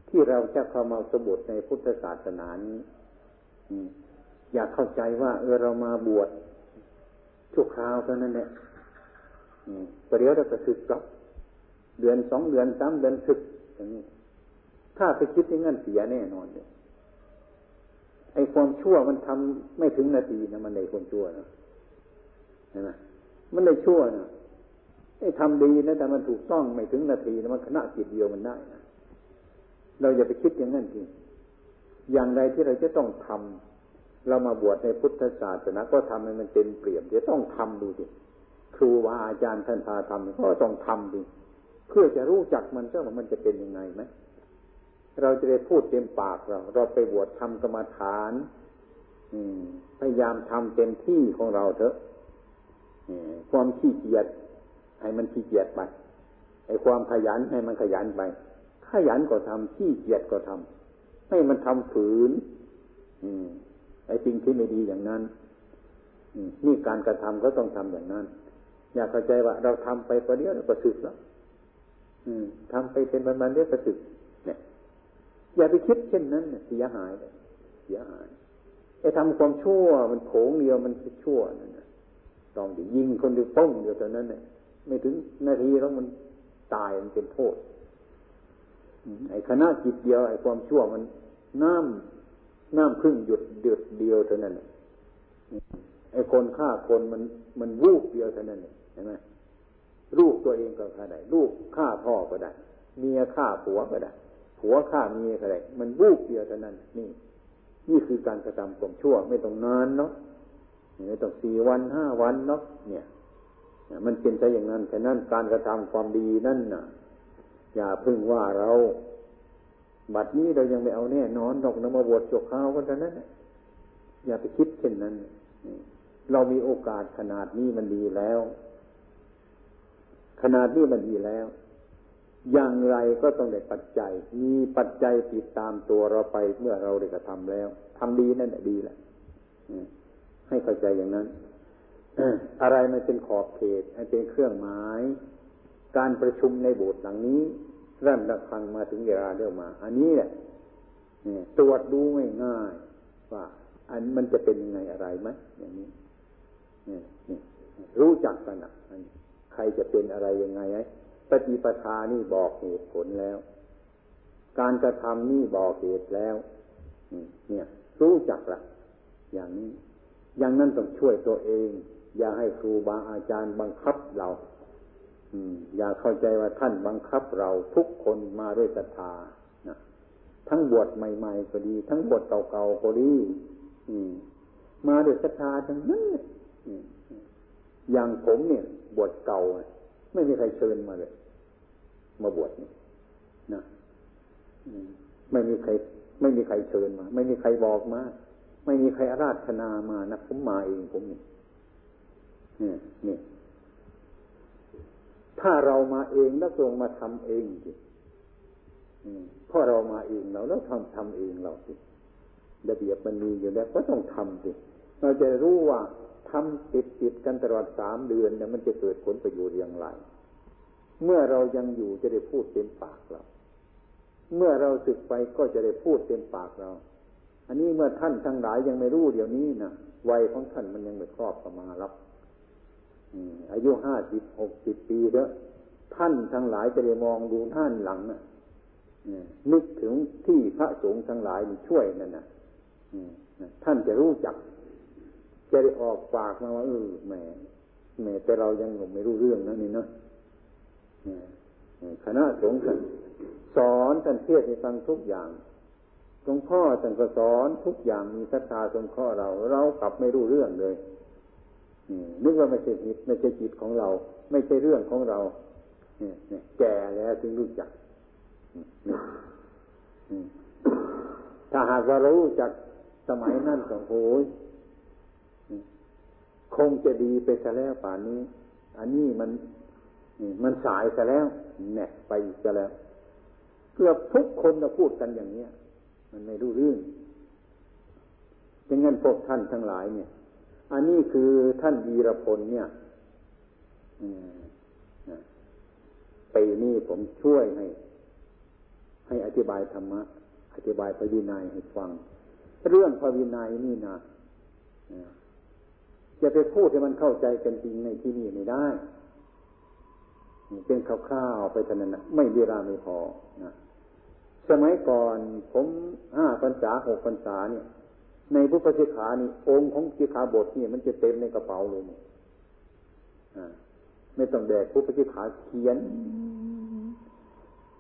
ที่เราจะเข้ามาสมบูรในพุทธศาสนานี้อยากเข้าใจว่า เออเรามาบวชชั่วคราวเท่านั้นแหละประเดี๋ยวเราจะสึกกลับ เดือนสองเดือนสามเดือนสึกอย่างนี้ ถ้าไปคิดอย่างนั้นเสียแน่นอนเลยไอ้ความชั่วมันทำไม่ถึงนาทีนะมันในความชั่วนะเห็นไหมมันได้ชั่วนะไอ้ทำดีนะแต่มันถูกต้องไม่ถึงนาทีนะมันขณะจิตเดียวมันได้นะเราอย่าไปคิดอย่างนั้นจริงอย่างใดที่เราจะต้องทำเรามาบวชในพุทธศาสนาก็ทำให้มันเต็มเปี่ยมจะต้องทำดูดิครูว่าอาจารย์ท่านพาทำก็ต้องทำดิ เพื่อจะรู้จักมันว่ามันจะเป็นยังไงไหมเราจะได้พูดเต็มปากเรา เราไปบวชทำกรรมฐานพยายามทำเต็มที่ของเราเถอะความขี้เกียจให้มันขี้เกียจไปไอ้ความขยันให้มันขยันไป ขยันก็ทำขี้เกียจก็ทำให้มันทำฝืนไอ้สิ่งที่ไม่ดีอย่างนั้นนี่การกระทำก็ต้องทำอย่างนั้น อยากเข้าใจว่าเราทำไปประเดี๋ยวเราก็สึกแล้ว ทำไปเป็นมันๆเดี๋ยวก็สึกเนี่ยอย่าไปคิดเช่นนั้นเสียหายเลยเสียหายไอ้ทำความชั่วมันโผงเดียวมันชั่วนั่นนะต้องยิงคนเดียวป้งเดียวเท่านั้นเนี่ยไม่ถึงนาทีแล้วมันตายมันเป็นโทษไอ้คณะจิตเดียวไอ้ความชั่วมันน้ำน้ำพึ่งหยุดเดือดเดียวเท่านั้นไอ้คนฆ่าคนมันมันวูบเดียวเท่านั้นเห็นไหม ลูกตัวเองก็ฆ่าได้ลูกฆ่าพ่อก็ได้เมียฆ่าผัวก็ได้ผัวฆ่าเมียก็ได้มันวูบเดียวเท่านั้น นี่ นี่คือการกระทำความชั่วไม่ต้องนานเนาะไม่ต้องสี่วันห้าวันเนาะเนี่ยมันเป็นไปอย่างนั้นฉะนั้นการกระทำความดีนั่นน่ะ อย่าพึ่งว่าเรา บัดนี้เรายังไม่เอาแน่นอนดอกนมาบวชจกข้าวก็เท่านั้นอย่าไปคิดเช่นนั้น เรามีโอกาสขนาดนี้มันดีแล้ว ขนาดนี้มันดีแล้ว อย่างไรก็ต้องได้ปัจจัย มีปัจจัยติดตามตัวเราไปเมื่อเราได้กระทำแล้วทำดีนั่นแหละดีแหละให้เข้าใจอย่างนั้นอะไรมันเป็นขอบเขตมันเป็นเครื่องหมาย การประชุมในโบสถ์หลังนี้เริ่มระคังมาถึงเวลาเรียวมา อันนี้แหละตรวจดูง่ายๆว่า อันมันจะเป็นยังไงอะไรไหมอย่างนี้รู้จักกันอะ รจะเป็นอะไรยังไงไอ้ปฏิปทานี่บอกเหตุผลแล้ว การกระทำนี่บอกเหตุแล้วเนี่ย รู้จักละอย่างนี้ อย่างนั้นต้องช่วยตัวเอง อย่าให้ครูบาอาจารย์บังคับเรา อืม อย่าเข้าใจว่าท่านบังคับเราทุกคนมาด้วยศรัทธานะทั้งบวชใหม่ ๆ ก็ดี ทั้งบวชเก่าๆก็ดีอืม มาด้วยศรัทธาทั้งนั้นอย่างผมเนี่ย บวชเก่า ไม่มีใครเชิญมาเลย มาบวชนี่นะไม่มีใคร ไม่มีใครเชิญมา ไม่มีใครบอกมา ไม่มีใครอาราธนามานะผมมาเองผมนี่นี่ถ้าเรามาเองแล้วลงมาทำเองสิเพราะเรามาเองเราแล้วทำทำเองเราสิระเบียบมันมีอยู่แล้วก็ต้องทำสิเราจะรู้ว่า ทำติดติดกันตลอดสามเดือนเนี่ยมันจะเกิดผลประโยชน์อย่างไร เมื่อเรายังอยู่จะได้พูดเต็มปากเรา เมื่อเราสึกไปก็จะได้พูดเต็มปากเรา อันนี้เมื่อท่านทั้งหลายยังไม่รู้เดี๋ยวนี้นะวัยของท่านมันยังไม่ครอบประมารับอายุห้าสิบหกสิบปีแล้วท่านทั้งหลายจะได้มองดูท่านหลังน่ะนึกถึงที่พระสงฆ์ทั้งหลายช่วยนั่นน่ะท่านจะรู้จัก จะได้ออกปากมาว่าเออแหมแหมแต่เรายังไม่รู้เรื่องนะนี่เนาะคณะสงฆ์สอนท่านเทศให้ฟังทุกอย่างหลวงพ่อท่านก็สอนทุกอย่างมีศรัทธาสงเคราะห์เรา เรากลับไม่รู้เรื่องเลยนึกว่าไม่ใช่จิตไม่ใช่จิตของเรา ไม่ใช่เรื่องของเราเนี่ยแก่แล้วถึงรู้จักถ้าหากว่ารู้จักสมัยนั้นก็โหย คงจะดีไปซะแล้วป่านนี้ อันนี้มันมันสายซะแล้วแน่ไปซะแล้วเกือบทุกคนจะพูดกันอย่างเนี้ย มันไม่รู้เรื่องดังนั้นพวกท่านทั้งหลายเนี่ย อันนี้คือท่านวีรพลเนี่ยปีนี้ผมช่วยให้ ให้อธิบายธรรมะ อธิบายพระวินัยให้ฟัง เรื่องพระวินัยนี่นะ จะไปพูดให้มันเข้าใจกันจริงในที่นี่ไม่ได้เป็นคร่าวๆไปเท่านั้นนะไม่เวลาไม่พอนะสมัยก่อนผมห้าพรรษาหกพรรษาเนี่ย ในพุทธสิกขานี่องค์ของสิกขาบทนี่มันจะเต็มในกระเป๋าเลยไม่ต้องแบกพุทธกิขาเขียน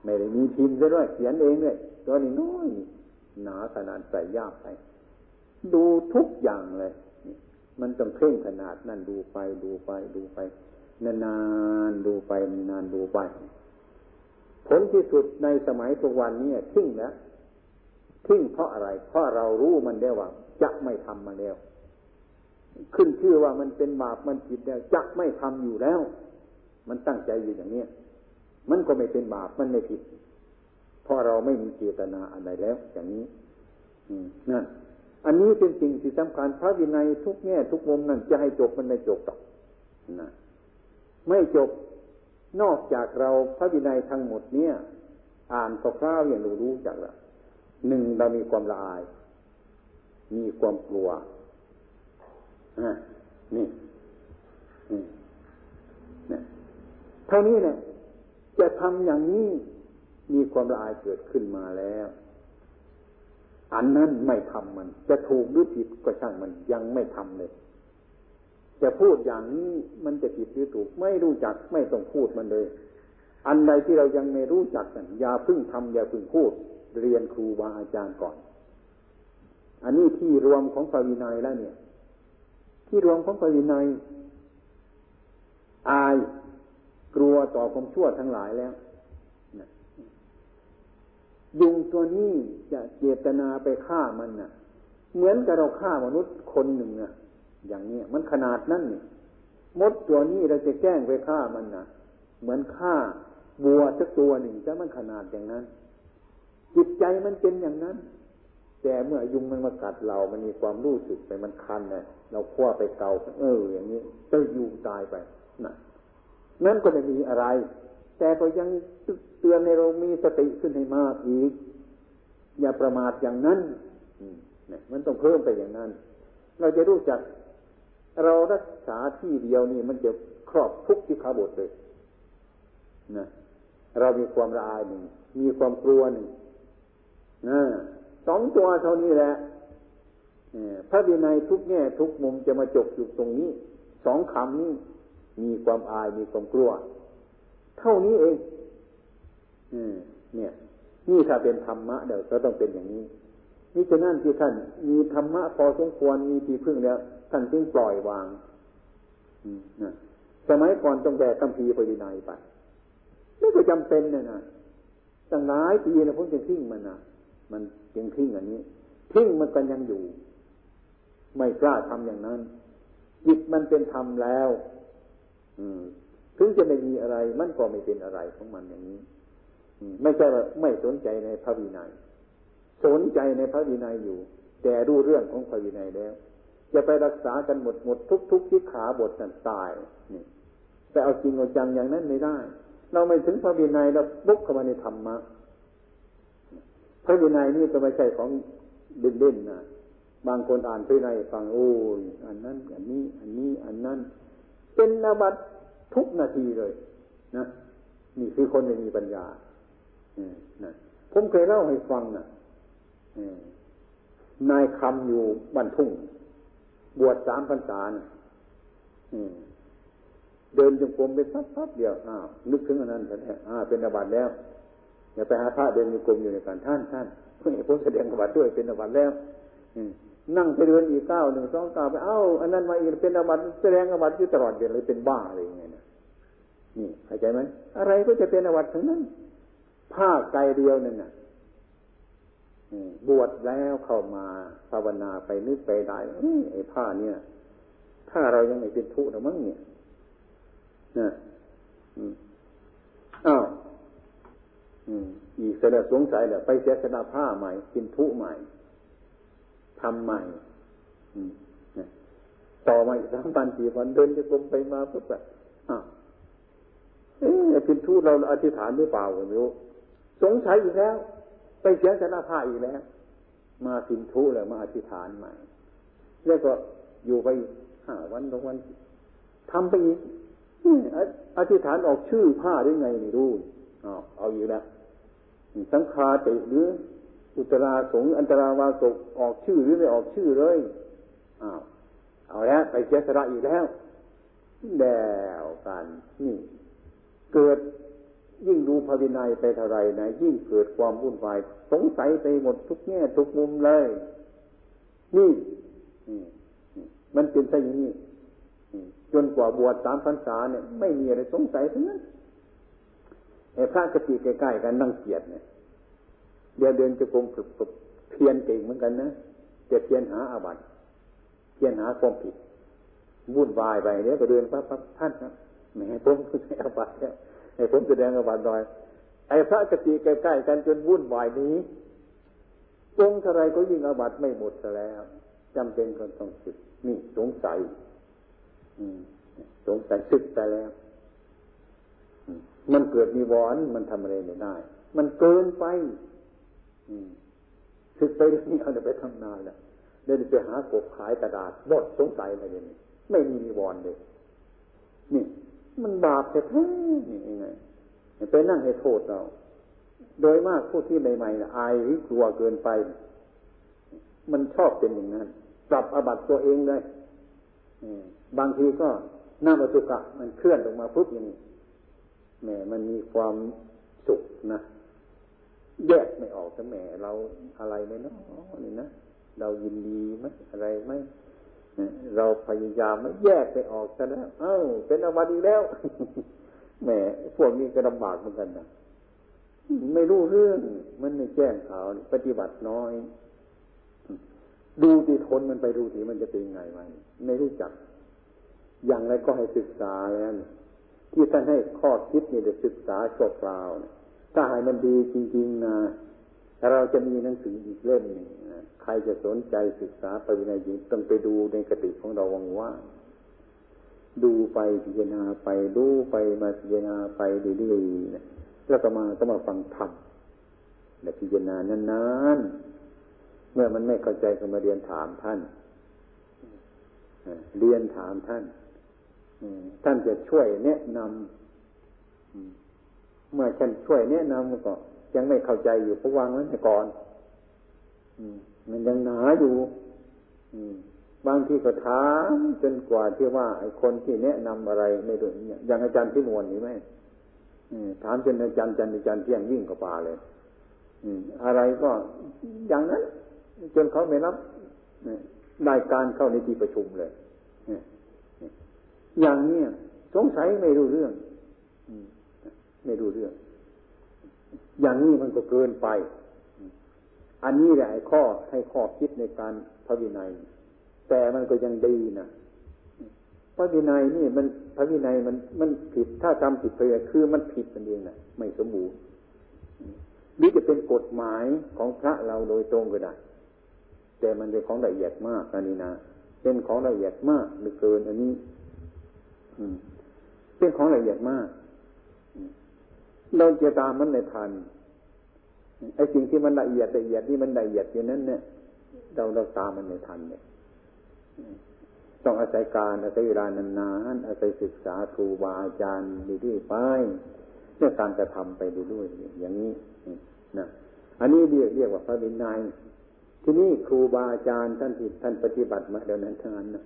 ไม่ได้มีพิมพ์ด้วยเขียนเองเลยตัวนี้น้อยหนาขนาดใส่ยากไปดูทุกอย่างเลย มันต้องเพ่งขนาดนั่นดูไปดูไปดูไป นานๆดูไปนานดูไปผลที่สุดในสมัยทุกวันนี้ทิ้งแล้วทิ้งเพราะอะไร เพราะเรารู้มันได้ว่า จะไม่ทำมาแล้ว ขึ้นชื่อว่ามันเป็นบาปมันผิดแล้วจะไม่ทำอยู่แล้ว มันตั้งใจอยู่อย่างเนี้ยมันก็ไม่เป็นบาปมันไม่ผิดเพราะเราไม่มีเจตนาอะไรแล้ว อย่างนี้นั่น อันนี้เป็นสิ่งที่สำคัญพระวินัยทุกแง่ทุกมุมนั่นจะให้จบมันไม่จบหรอกนะไม่จบนอกจากเราพระวินัยทั้งหมดเนี่ย อ่านคร่าวๆอย่างรู้รู้จักละหนึ่งเรามีความละอาย มีความกลัวนี่นี่เท่านี้เนี่ยจะทำอย่างนี้มีความละอายเกิดขึ้นมาแล้ว อันนั้นไม่ทำมัน จะถูกหรือผิดก็ช่างมันยังไม่ทำเลย จะพูดอย่างนี้มันจะผิดหรือถูกไม่รู้จักไม่ต้องพูดมันเลย อันใดที่เรายังไม่รู้จักกันอย่าพึ่งทำอย่าพึ่งพูด เรียนครูบาอาจารย์ก่อน อันนี้ที่รวมของปวินัยแล้วเนี่ย ที่รวมของปวินัยอายกลัวต่อความชั่วทั้งหลายแล้ว ยุงตัวนี้จะเจตนาไปฆ่ามันน่ะ เหมือนกับเราฆ่ามนุษย์คนหนึ่งน่ะ อย่างนี้มันขนาดนั้นนี่มดตัวนี้เราจะแกล้งไปฆ่ามันนะเหมือนฆ่าบัวสักตัวหนึ่งจะมันขนาดอย่างนั้น จิตใจมันเป็นอย่างนั้น แต่เมื่อยุงมันมากัดเรา มันมีความรู้สึกไปมันคันเลยเราคว้าไปเกาเอออย่างนี้เจ้ายุงตายไปนะนั่นก็ไม่มีอะไร แต่ก็ยังเตือนในเรามีสติขึ้นให้มากอีก อย่าประมาทอย่างนั้นเนี่ยมันต้องเพิ่มไปอย่างนั้น เราจะรู้จัก เรารักษาที่เดียวนี่มันจะครอบทุกที่ขาบทเลยนะเรามีความละอายหนึ่งมีความกลัวหนึ่งนะสองตัวเท่านี้แหละพระวินัยทุกแง่ทุกมุมจะมาจบอยู่ตรงนี้สองคำนี้มีความอายมีความกลัว เท่านี้เองเนี่ย นี่ถ้าเป็นธรรมะเดี๋ยวก็ต้องเป็นอย่างนี้นี่ฉะนั้นที่ท่าน มีธรรมะพอสมควรมีที่พึ่งแล้ว ท่านจึงปล่อยวางนะสมัยก่อนต้องแบกคำพีปรินัยไปนี่ก็จำเป็นเนี่ยนะตั้งหลายปีนะผมจะทิ้งมันนะมันยังทิ้งอันนี้ทิ้งมันกันยังอยู่ ไม่กล้าทำอย่างนั้นจิตมันเป็นธรรมแล้ว จะไม่มีอะไร มันก็ไม่เป็นอะไรของมันอย่างนี้ไม่ใช่ว่าไม่สนใจในพระวินัย สนใจในพระวินัยอยู่ แต่รู้เรื่องของพระวินัยแล้วจะไปรักษากันหมดหมดทุกทุกที่ขาบทกันตายนี่แต่เอาจริงเอาจังอย่างนั้นไม่ได้ เราไม่ถึงพระวินัยเราบุกเข้ามาในธรรมะพระวินัยนี่ก็ไม่ใช่ของเด่นๆนะบางคนอ่านพระวินัยฟังโอ้ยอันนั้น อันนี้ อันนี้ อันนั้น เป็นนบัต ทุกนาทีเลยนะนี่คือคนไม่มีปัญญานะผมเคยเล่าให้ฟังนะนายคำอยู่บ้านทุ่ง บวชสามพรรษาเนี่ยเดินจงกรมไปสักพักเดียวอ้าวนึกถึงอันนั้นแท้อ่าเป็นอาบัติแล้วอย่าไปหาพระเดินจงกรมอยู่ในการท่านท่านเพื่อผมแสดงอาบัติด้วยเป็นอาบัติแล้ว นั่งไปเดินอีกเก้าหนึ่งสองเก้าไปเอ้าอันนั้นมาอีกเป็นอาบัติแสดงอาบัติอยู่ตลอดเดือนเลยเป็นบ้าอะไรอย่างเงี้ยนี่เข้าใจไหมอะไรก็จะเป็นอาบัติทั้งนั้นผ้าไกลเดียวนั่นน่ะบวชแล้วเข้ามาภาวนาไปนึกไปได้ไอ้ผ้าเนี่ย ถ้าเรายังไม่เป็นทุกข์นะมั้งเนี่ยนะอ้าวอีกเสด็จสงสัยแหละไปเสียสนาผ้าใหม่เป็นทุกข์ใหม่ ทำใหม่ต่อมาอีกสามพันสี่พันเดินจะกลมไปมาปุ๊บแบบอ้าวเอ๊ะเป็นทุเราอธิษฐานหรือเปล่าไม่รู้สงสัยอีกแล้ว ไปเสียสนาผ้าอีกแล้ว มาสินทุแล้วมาอธิษฐานใหม่ แล้วก็อยู่ไปห้าวันสองวันทำไปอีกอธิษฐานออกชื่อผ้าได้ไงไม่รู้อ๋อเอาอยู่แล้วสังคาติหรือ อุตราสงอันตราวาสกออกชื่อหรือไม่ออกชื่อเลยอ้าวเอาแล้วไปเสียสละอีกแล้วแล้วกันนี่ เกิดยิ่งดูพระวินัยไปเท่าไรนะยิ่งเกิดความวุ่นวายสงสัยไปหมดทุกแง่ทุกมุมเลย นี่มันเป็นซะอย่างนี้จนกว่าบวชสามพรรษาเนี่ย ไม่มีอะไรสงสัยทั้งนั้นไอ้พระกติใกล้ๆกันนั่งเกียดเนี่ย เดี๋ยวเดินจะกงฝึกเพียนเก่งเหมือนกันนะจะเพียนหาอาบัติเพียนหาความผิดวุ่นวายไปเดี๋ยวก็เดินปั๊บปั๊บท่านครับแหมผมไม่อาบัติแล้วไอ้ผมแสดงอาบัติหน่อยไอ้พระกติใกล้ๆกันจนวุ่นวายนี้ตรงเท่าไรก็ยิ่งอาบัติไม่หมดซะแล้วจำเป็นคนต้องศึกนี่สงสัยสงสัยศึกไปแล้วมันเกิดมีวอนมันทำอะไรไม่ได้ มันเกินไป ศึกไปเรื่องนี้เอาไปทำนานแล้วเดินไปหากบขายกระดาษหมดสงสัยอะไรเนี่ยไม่มีมีวอนเลยนี่ มันบาปแท้ๆนี่ไงไปนั่งให้โทษเรา โดยมากผู้ที่ใหม่ๆนะอายหรือกลัวเกินไป มันชอบเป็นอย่างนั้นปรับอบัตตัวเองเลยบางทีก็หน้าประตุกะมันเคลื่อนออกมาปุ๊บอย่างนี้แหมมันมีความสุขนะ แยกไม่ออกแต่แหมเราอะไรไหมเนาะนี่นะเรายินดีไหมอะไรไหมเราพยายามไม่แยกไปออกซะแล้ว เอ้า เป็นอวัตอีกแล้วแหมพวกนี้ก็ลำบากเหมือนกันนะไม่รู้เรื่อง มันไม่แจ้งข่าวปฏิบัติน้อย ดูที่ทนมันไปดูที่มันจะเป็นไงมันไม่รู้จัก อย่างไรก็ให้ศึกษาแล้วที่ท่านให้ข้อคิดนี่เดี๋ยวศึกษาชั่วคราว ถ้าให้มันดีจริงๆนะเราจะมีหนังสืออีกเล่มหนึ่งใครจะสนใจศึกษาปริญญาญิต้องไปดูในกติของเราวังว่าดูไปพิจารณาไปดูไปมาพิจารณาไปเรื่อยๆนะแล้วก็มาก็มาฟังธรรมและพิจารณานานๆ เมื่อมันไม่เข้าใจก็มาเรียนถามท่านเรียนถามท่านท่านจะช่วยแนะนำ เมื่อท่านช่วยแนะนำก็ ยังไม่เข้าใจอยู่เพราะวางไว้ก่อนมันยังหนาอยู่บางทีก็ถามจนกว่าที่ว่าไอ้คนที่แนะนำอะไรไม่รู้อย่างอาจารย์ที่นวลนี่ไหมถามจนอาจารย์จันอาจารย์เที่ยงวิ่งกับป่าเลยอะไรก็อย่างนั้น จนเขาไม่รับได้การเข้าในที่ประชุมเลยอย่างนี้สงสัยไม่รู้เรื่อง ไม่รู้เรื่อง อย่างนี้มันก็เกินไป อันนี้แหละข้อให้ข้อคิดในการพระวินัย แต่มันก็ยังดีนะพระวินัยนี่มันพระวินัยมันมันผิดถ้าจำผิดไปคือมันผิดมันเองนะไม่สมบูรณ์หรือจะเป็นกฎหมายของพระเราโดยตรงก็ได้แต่มันเป็นของละเอียดมากอันนี้นะเป็นของละเอียดมากหรือเกินอันนี้เป็นของละเอียดมาก เราจะตามมันในทันไอ้สิ่งที่มันละเอียดละเอียดนี่มันละเอียดอยู่นั้นเนี่ยเราเราตามมันในทันเนี่ยต้องอาศัยการอาศัยเวลานานๆอาศัยศึกษาครูบาอาจารย์ดีๆไปเรื่องการกระทำไปด้วยอย่างนี้นะอันนี้เรียกเรียกว่าพระวินัยที่นี่ครูบาอาจารย์ท่านที่ท่านปฏิบัติมาเดี๋ยวนั้นทั้งนั้นนะ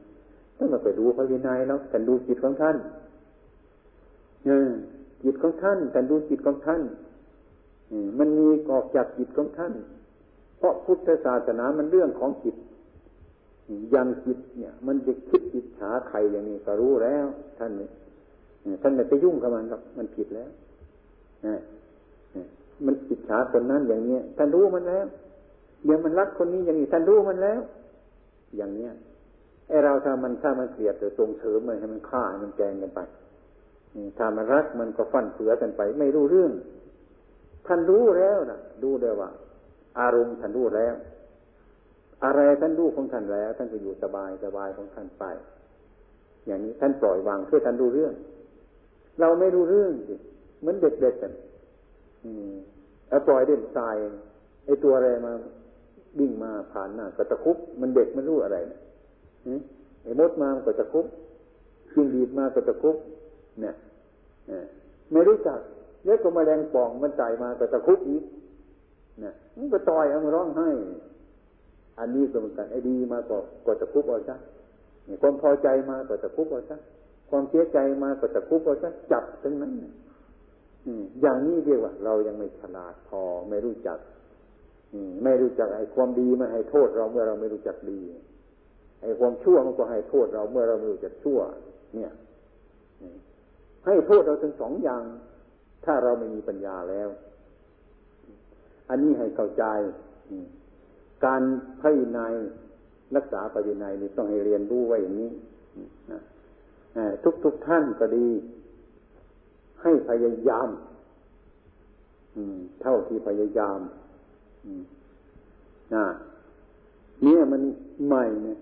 ท่านมาไปดูพระวินัยแล้วแต่ดูจิตของท่านเออ จิตของท่านแต่ดูจิตของท่านมันมีออกจากจิตของท่าน เพราะพุทธศาสนามันเรื่องของจิตยังจิตเนี่ย มันจะคิดอิจฉาใครอย่างนี้ก็รู้แล้ว ท่านท่านไม่ไปยุ่งกับมันหรอกมันผิดแล้วมันอิจฉาคนนั้นอย่างเนี้ยท่านรู้มันแล้วเดี๋ยวมันรักคนนี้อย่างนี้ท่านรู้มันแล้ว อย่างเนี้ยไอเราถ้ามันถ้ามันเกลียดแต่ส่งเสริมมันให้มันฆ่าให้มันแกงกันไป ถ้ามันรักมันก็ฟันเฟือกันไป ไม่รู้เรื่อง ท่านรู้แล้วนะดูได้ว่า อารมณ์ท่านรู้แล้ว อะไรท่านรู้ของท่านแล้ว ท่านก็อยู่สบายสบายของท่านไป อย่างนี้ท่านปล่อยวางเพื่อท่านรู้เรื่อง เราไม่รู้เรื่องสิเหมือนเด็กๆกันอืมแล้วปล่อยเด่นทรายไอ้ตัวอะไรมาบิ่งมาผ่านหน้ากระตะคุบมันเด็กไม่รู้อะไรนะไอ้มดมามันก็จะคุบจิงดีดมาก็จะคุบ เนี่ยไม่รู้จักเล็กก็มาแรงป่องมันใจมาก็จะคุบอีกเนี่ยมันก็ต่อยเอามาร้องให้ อันนี้ก็เหมือนกันไอ้ดีมาก็ก็จะคุบเอาซะความพอใจมาก็จะคุบเอาซะคความเสียใจมาก็ตะคุบก็จะจับทั้งนั้นอย่างนี้เรียกว่า เรายังไม่ฉลาดพอไม่รู้จักไม่รู้จักไอ้ความดีมาให้โทษเราเมื่อเราไม่รู้จักดี ไอ้ความชั่วมันก็ให้โทษเราเมื่อเราไม่รู้จักชั่ว เนี่ย ให้โทษเราทั้งสองอย่าง ถ้าเราไม่มีปัญญาแล้ว อันนี้ให้เข้าใจการพยนายรักษาปฏินัยนี่ต้องให้เรียนรู้ไว้อย่างนี้ทุกทุกท่านก็ดี ให้พยายามเท่าที่พยายามนะเนี่ยมันใหม่เนี่ย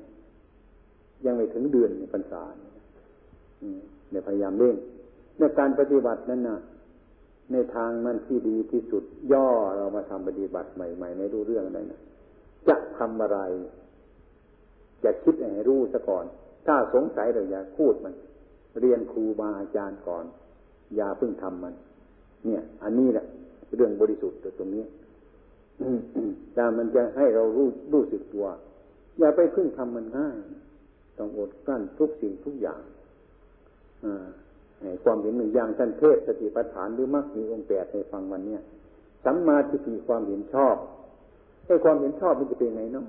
ยังไม่ถึงเดือนในพรรษาเนี่ยพยายามเล่น ในการปฏิบัตินั้นนะในทางนั้นที่ดีที่สุด ย่อเรามาทำปฏิบัติใหม่ ๆ ในรู้เรื่องอะไรนะจะทำอะไรจะคิดให้รู้ซะก่อน ถ้าสงสัยเราอย่าพูดมัน เรียนครูบาอาจารย์ก่อน อย่าเพิ่งทำมัน เนี่ย อันนี้แหละเรื่องบริสุทธิ์ตรงนี้แต่มันจะให้เรารู้รู้สึกตัว อย่าไปพึ่งทำมันง่าย ต้องอดกั้นทุกสิ่งทุกอย่างอ ความเห็นหนึ่งอย่างท่านเทศสติปัฏฐานหรือมักมีองค์แปดในฟังวันเนี้ยสัมมาทิฏฐิความเห็นชอบไอ้ความเห็นชอบมันจะเป็นไงเนาะ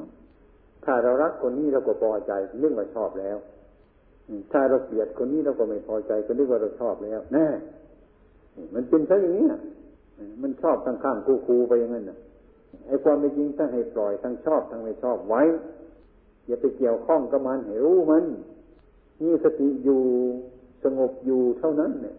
ถ้าเรารักคนนี้เราก็พอใจเรื่องว่าชอบแล้วถ้าเราเกลียดคนนี้เราก็ไม่พอใจก็นึกว่าเราชอบแล้วแน่มันเป็นใช่อย่างนี้มันชอบทั้งข้ามคู่คูไปอย่างนั้นนะไอ้ความเป็นจริงทั้งให้ปล่อยทั้งชอบทั้งไม่ชอบไว้ อย่าไปเกี่ยวข้องกับมันให้รู้มันนี่สติอยู่ สงบอยู่เท่านั้นเนี่ย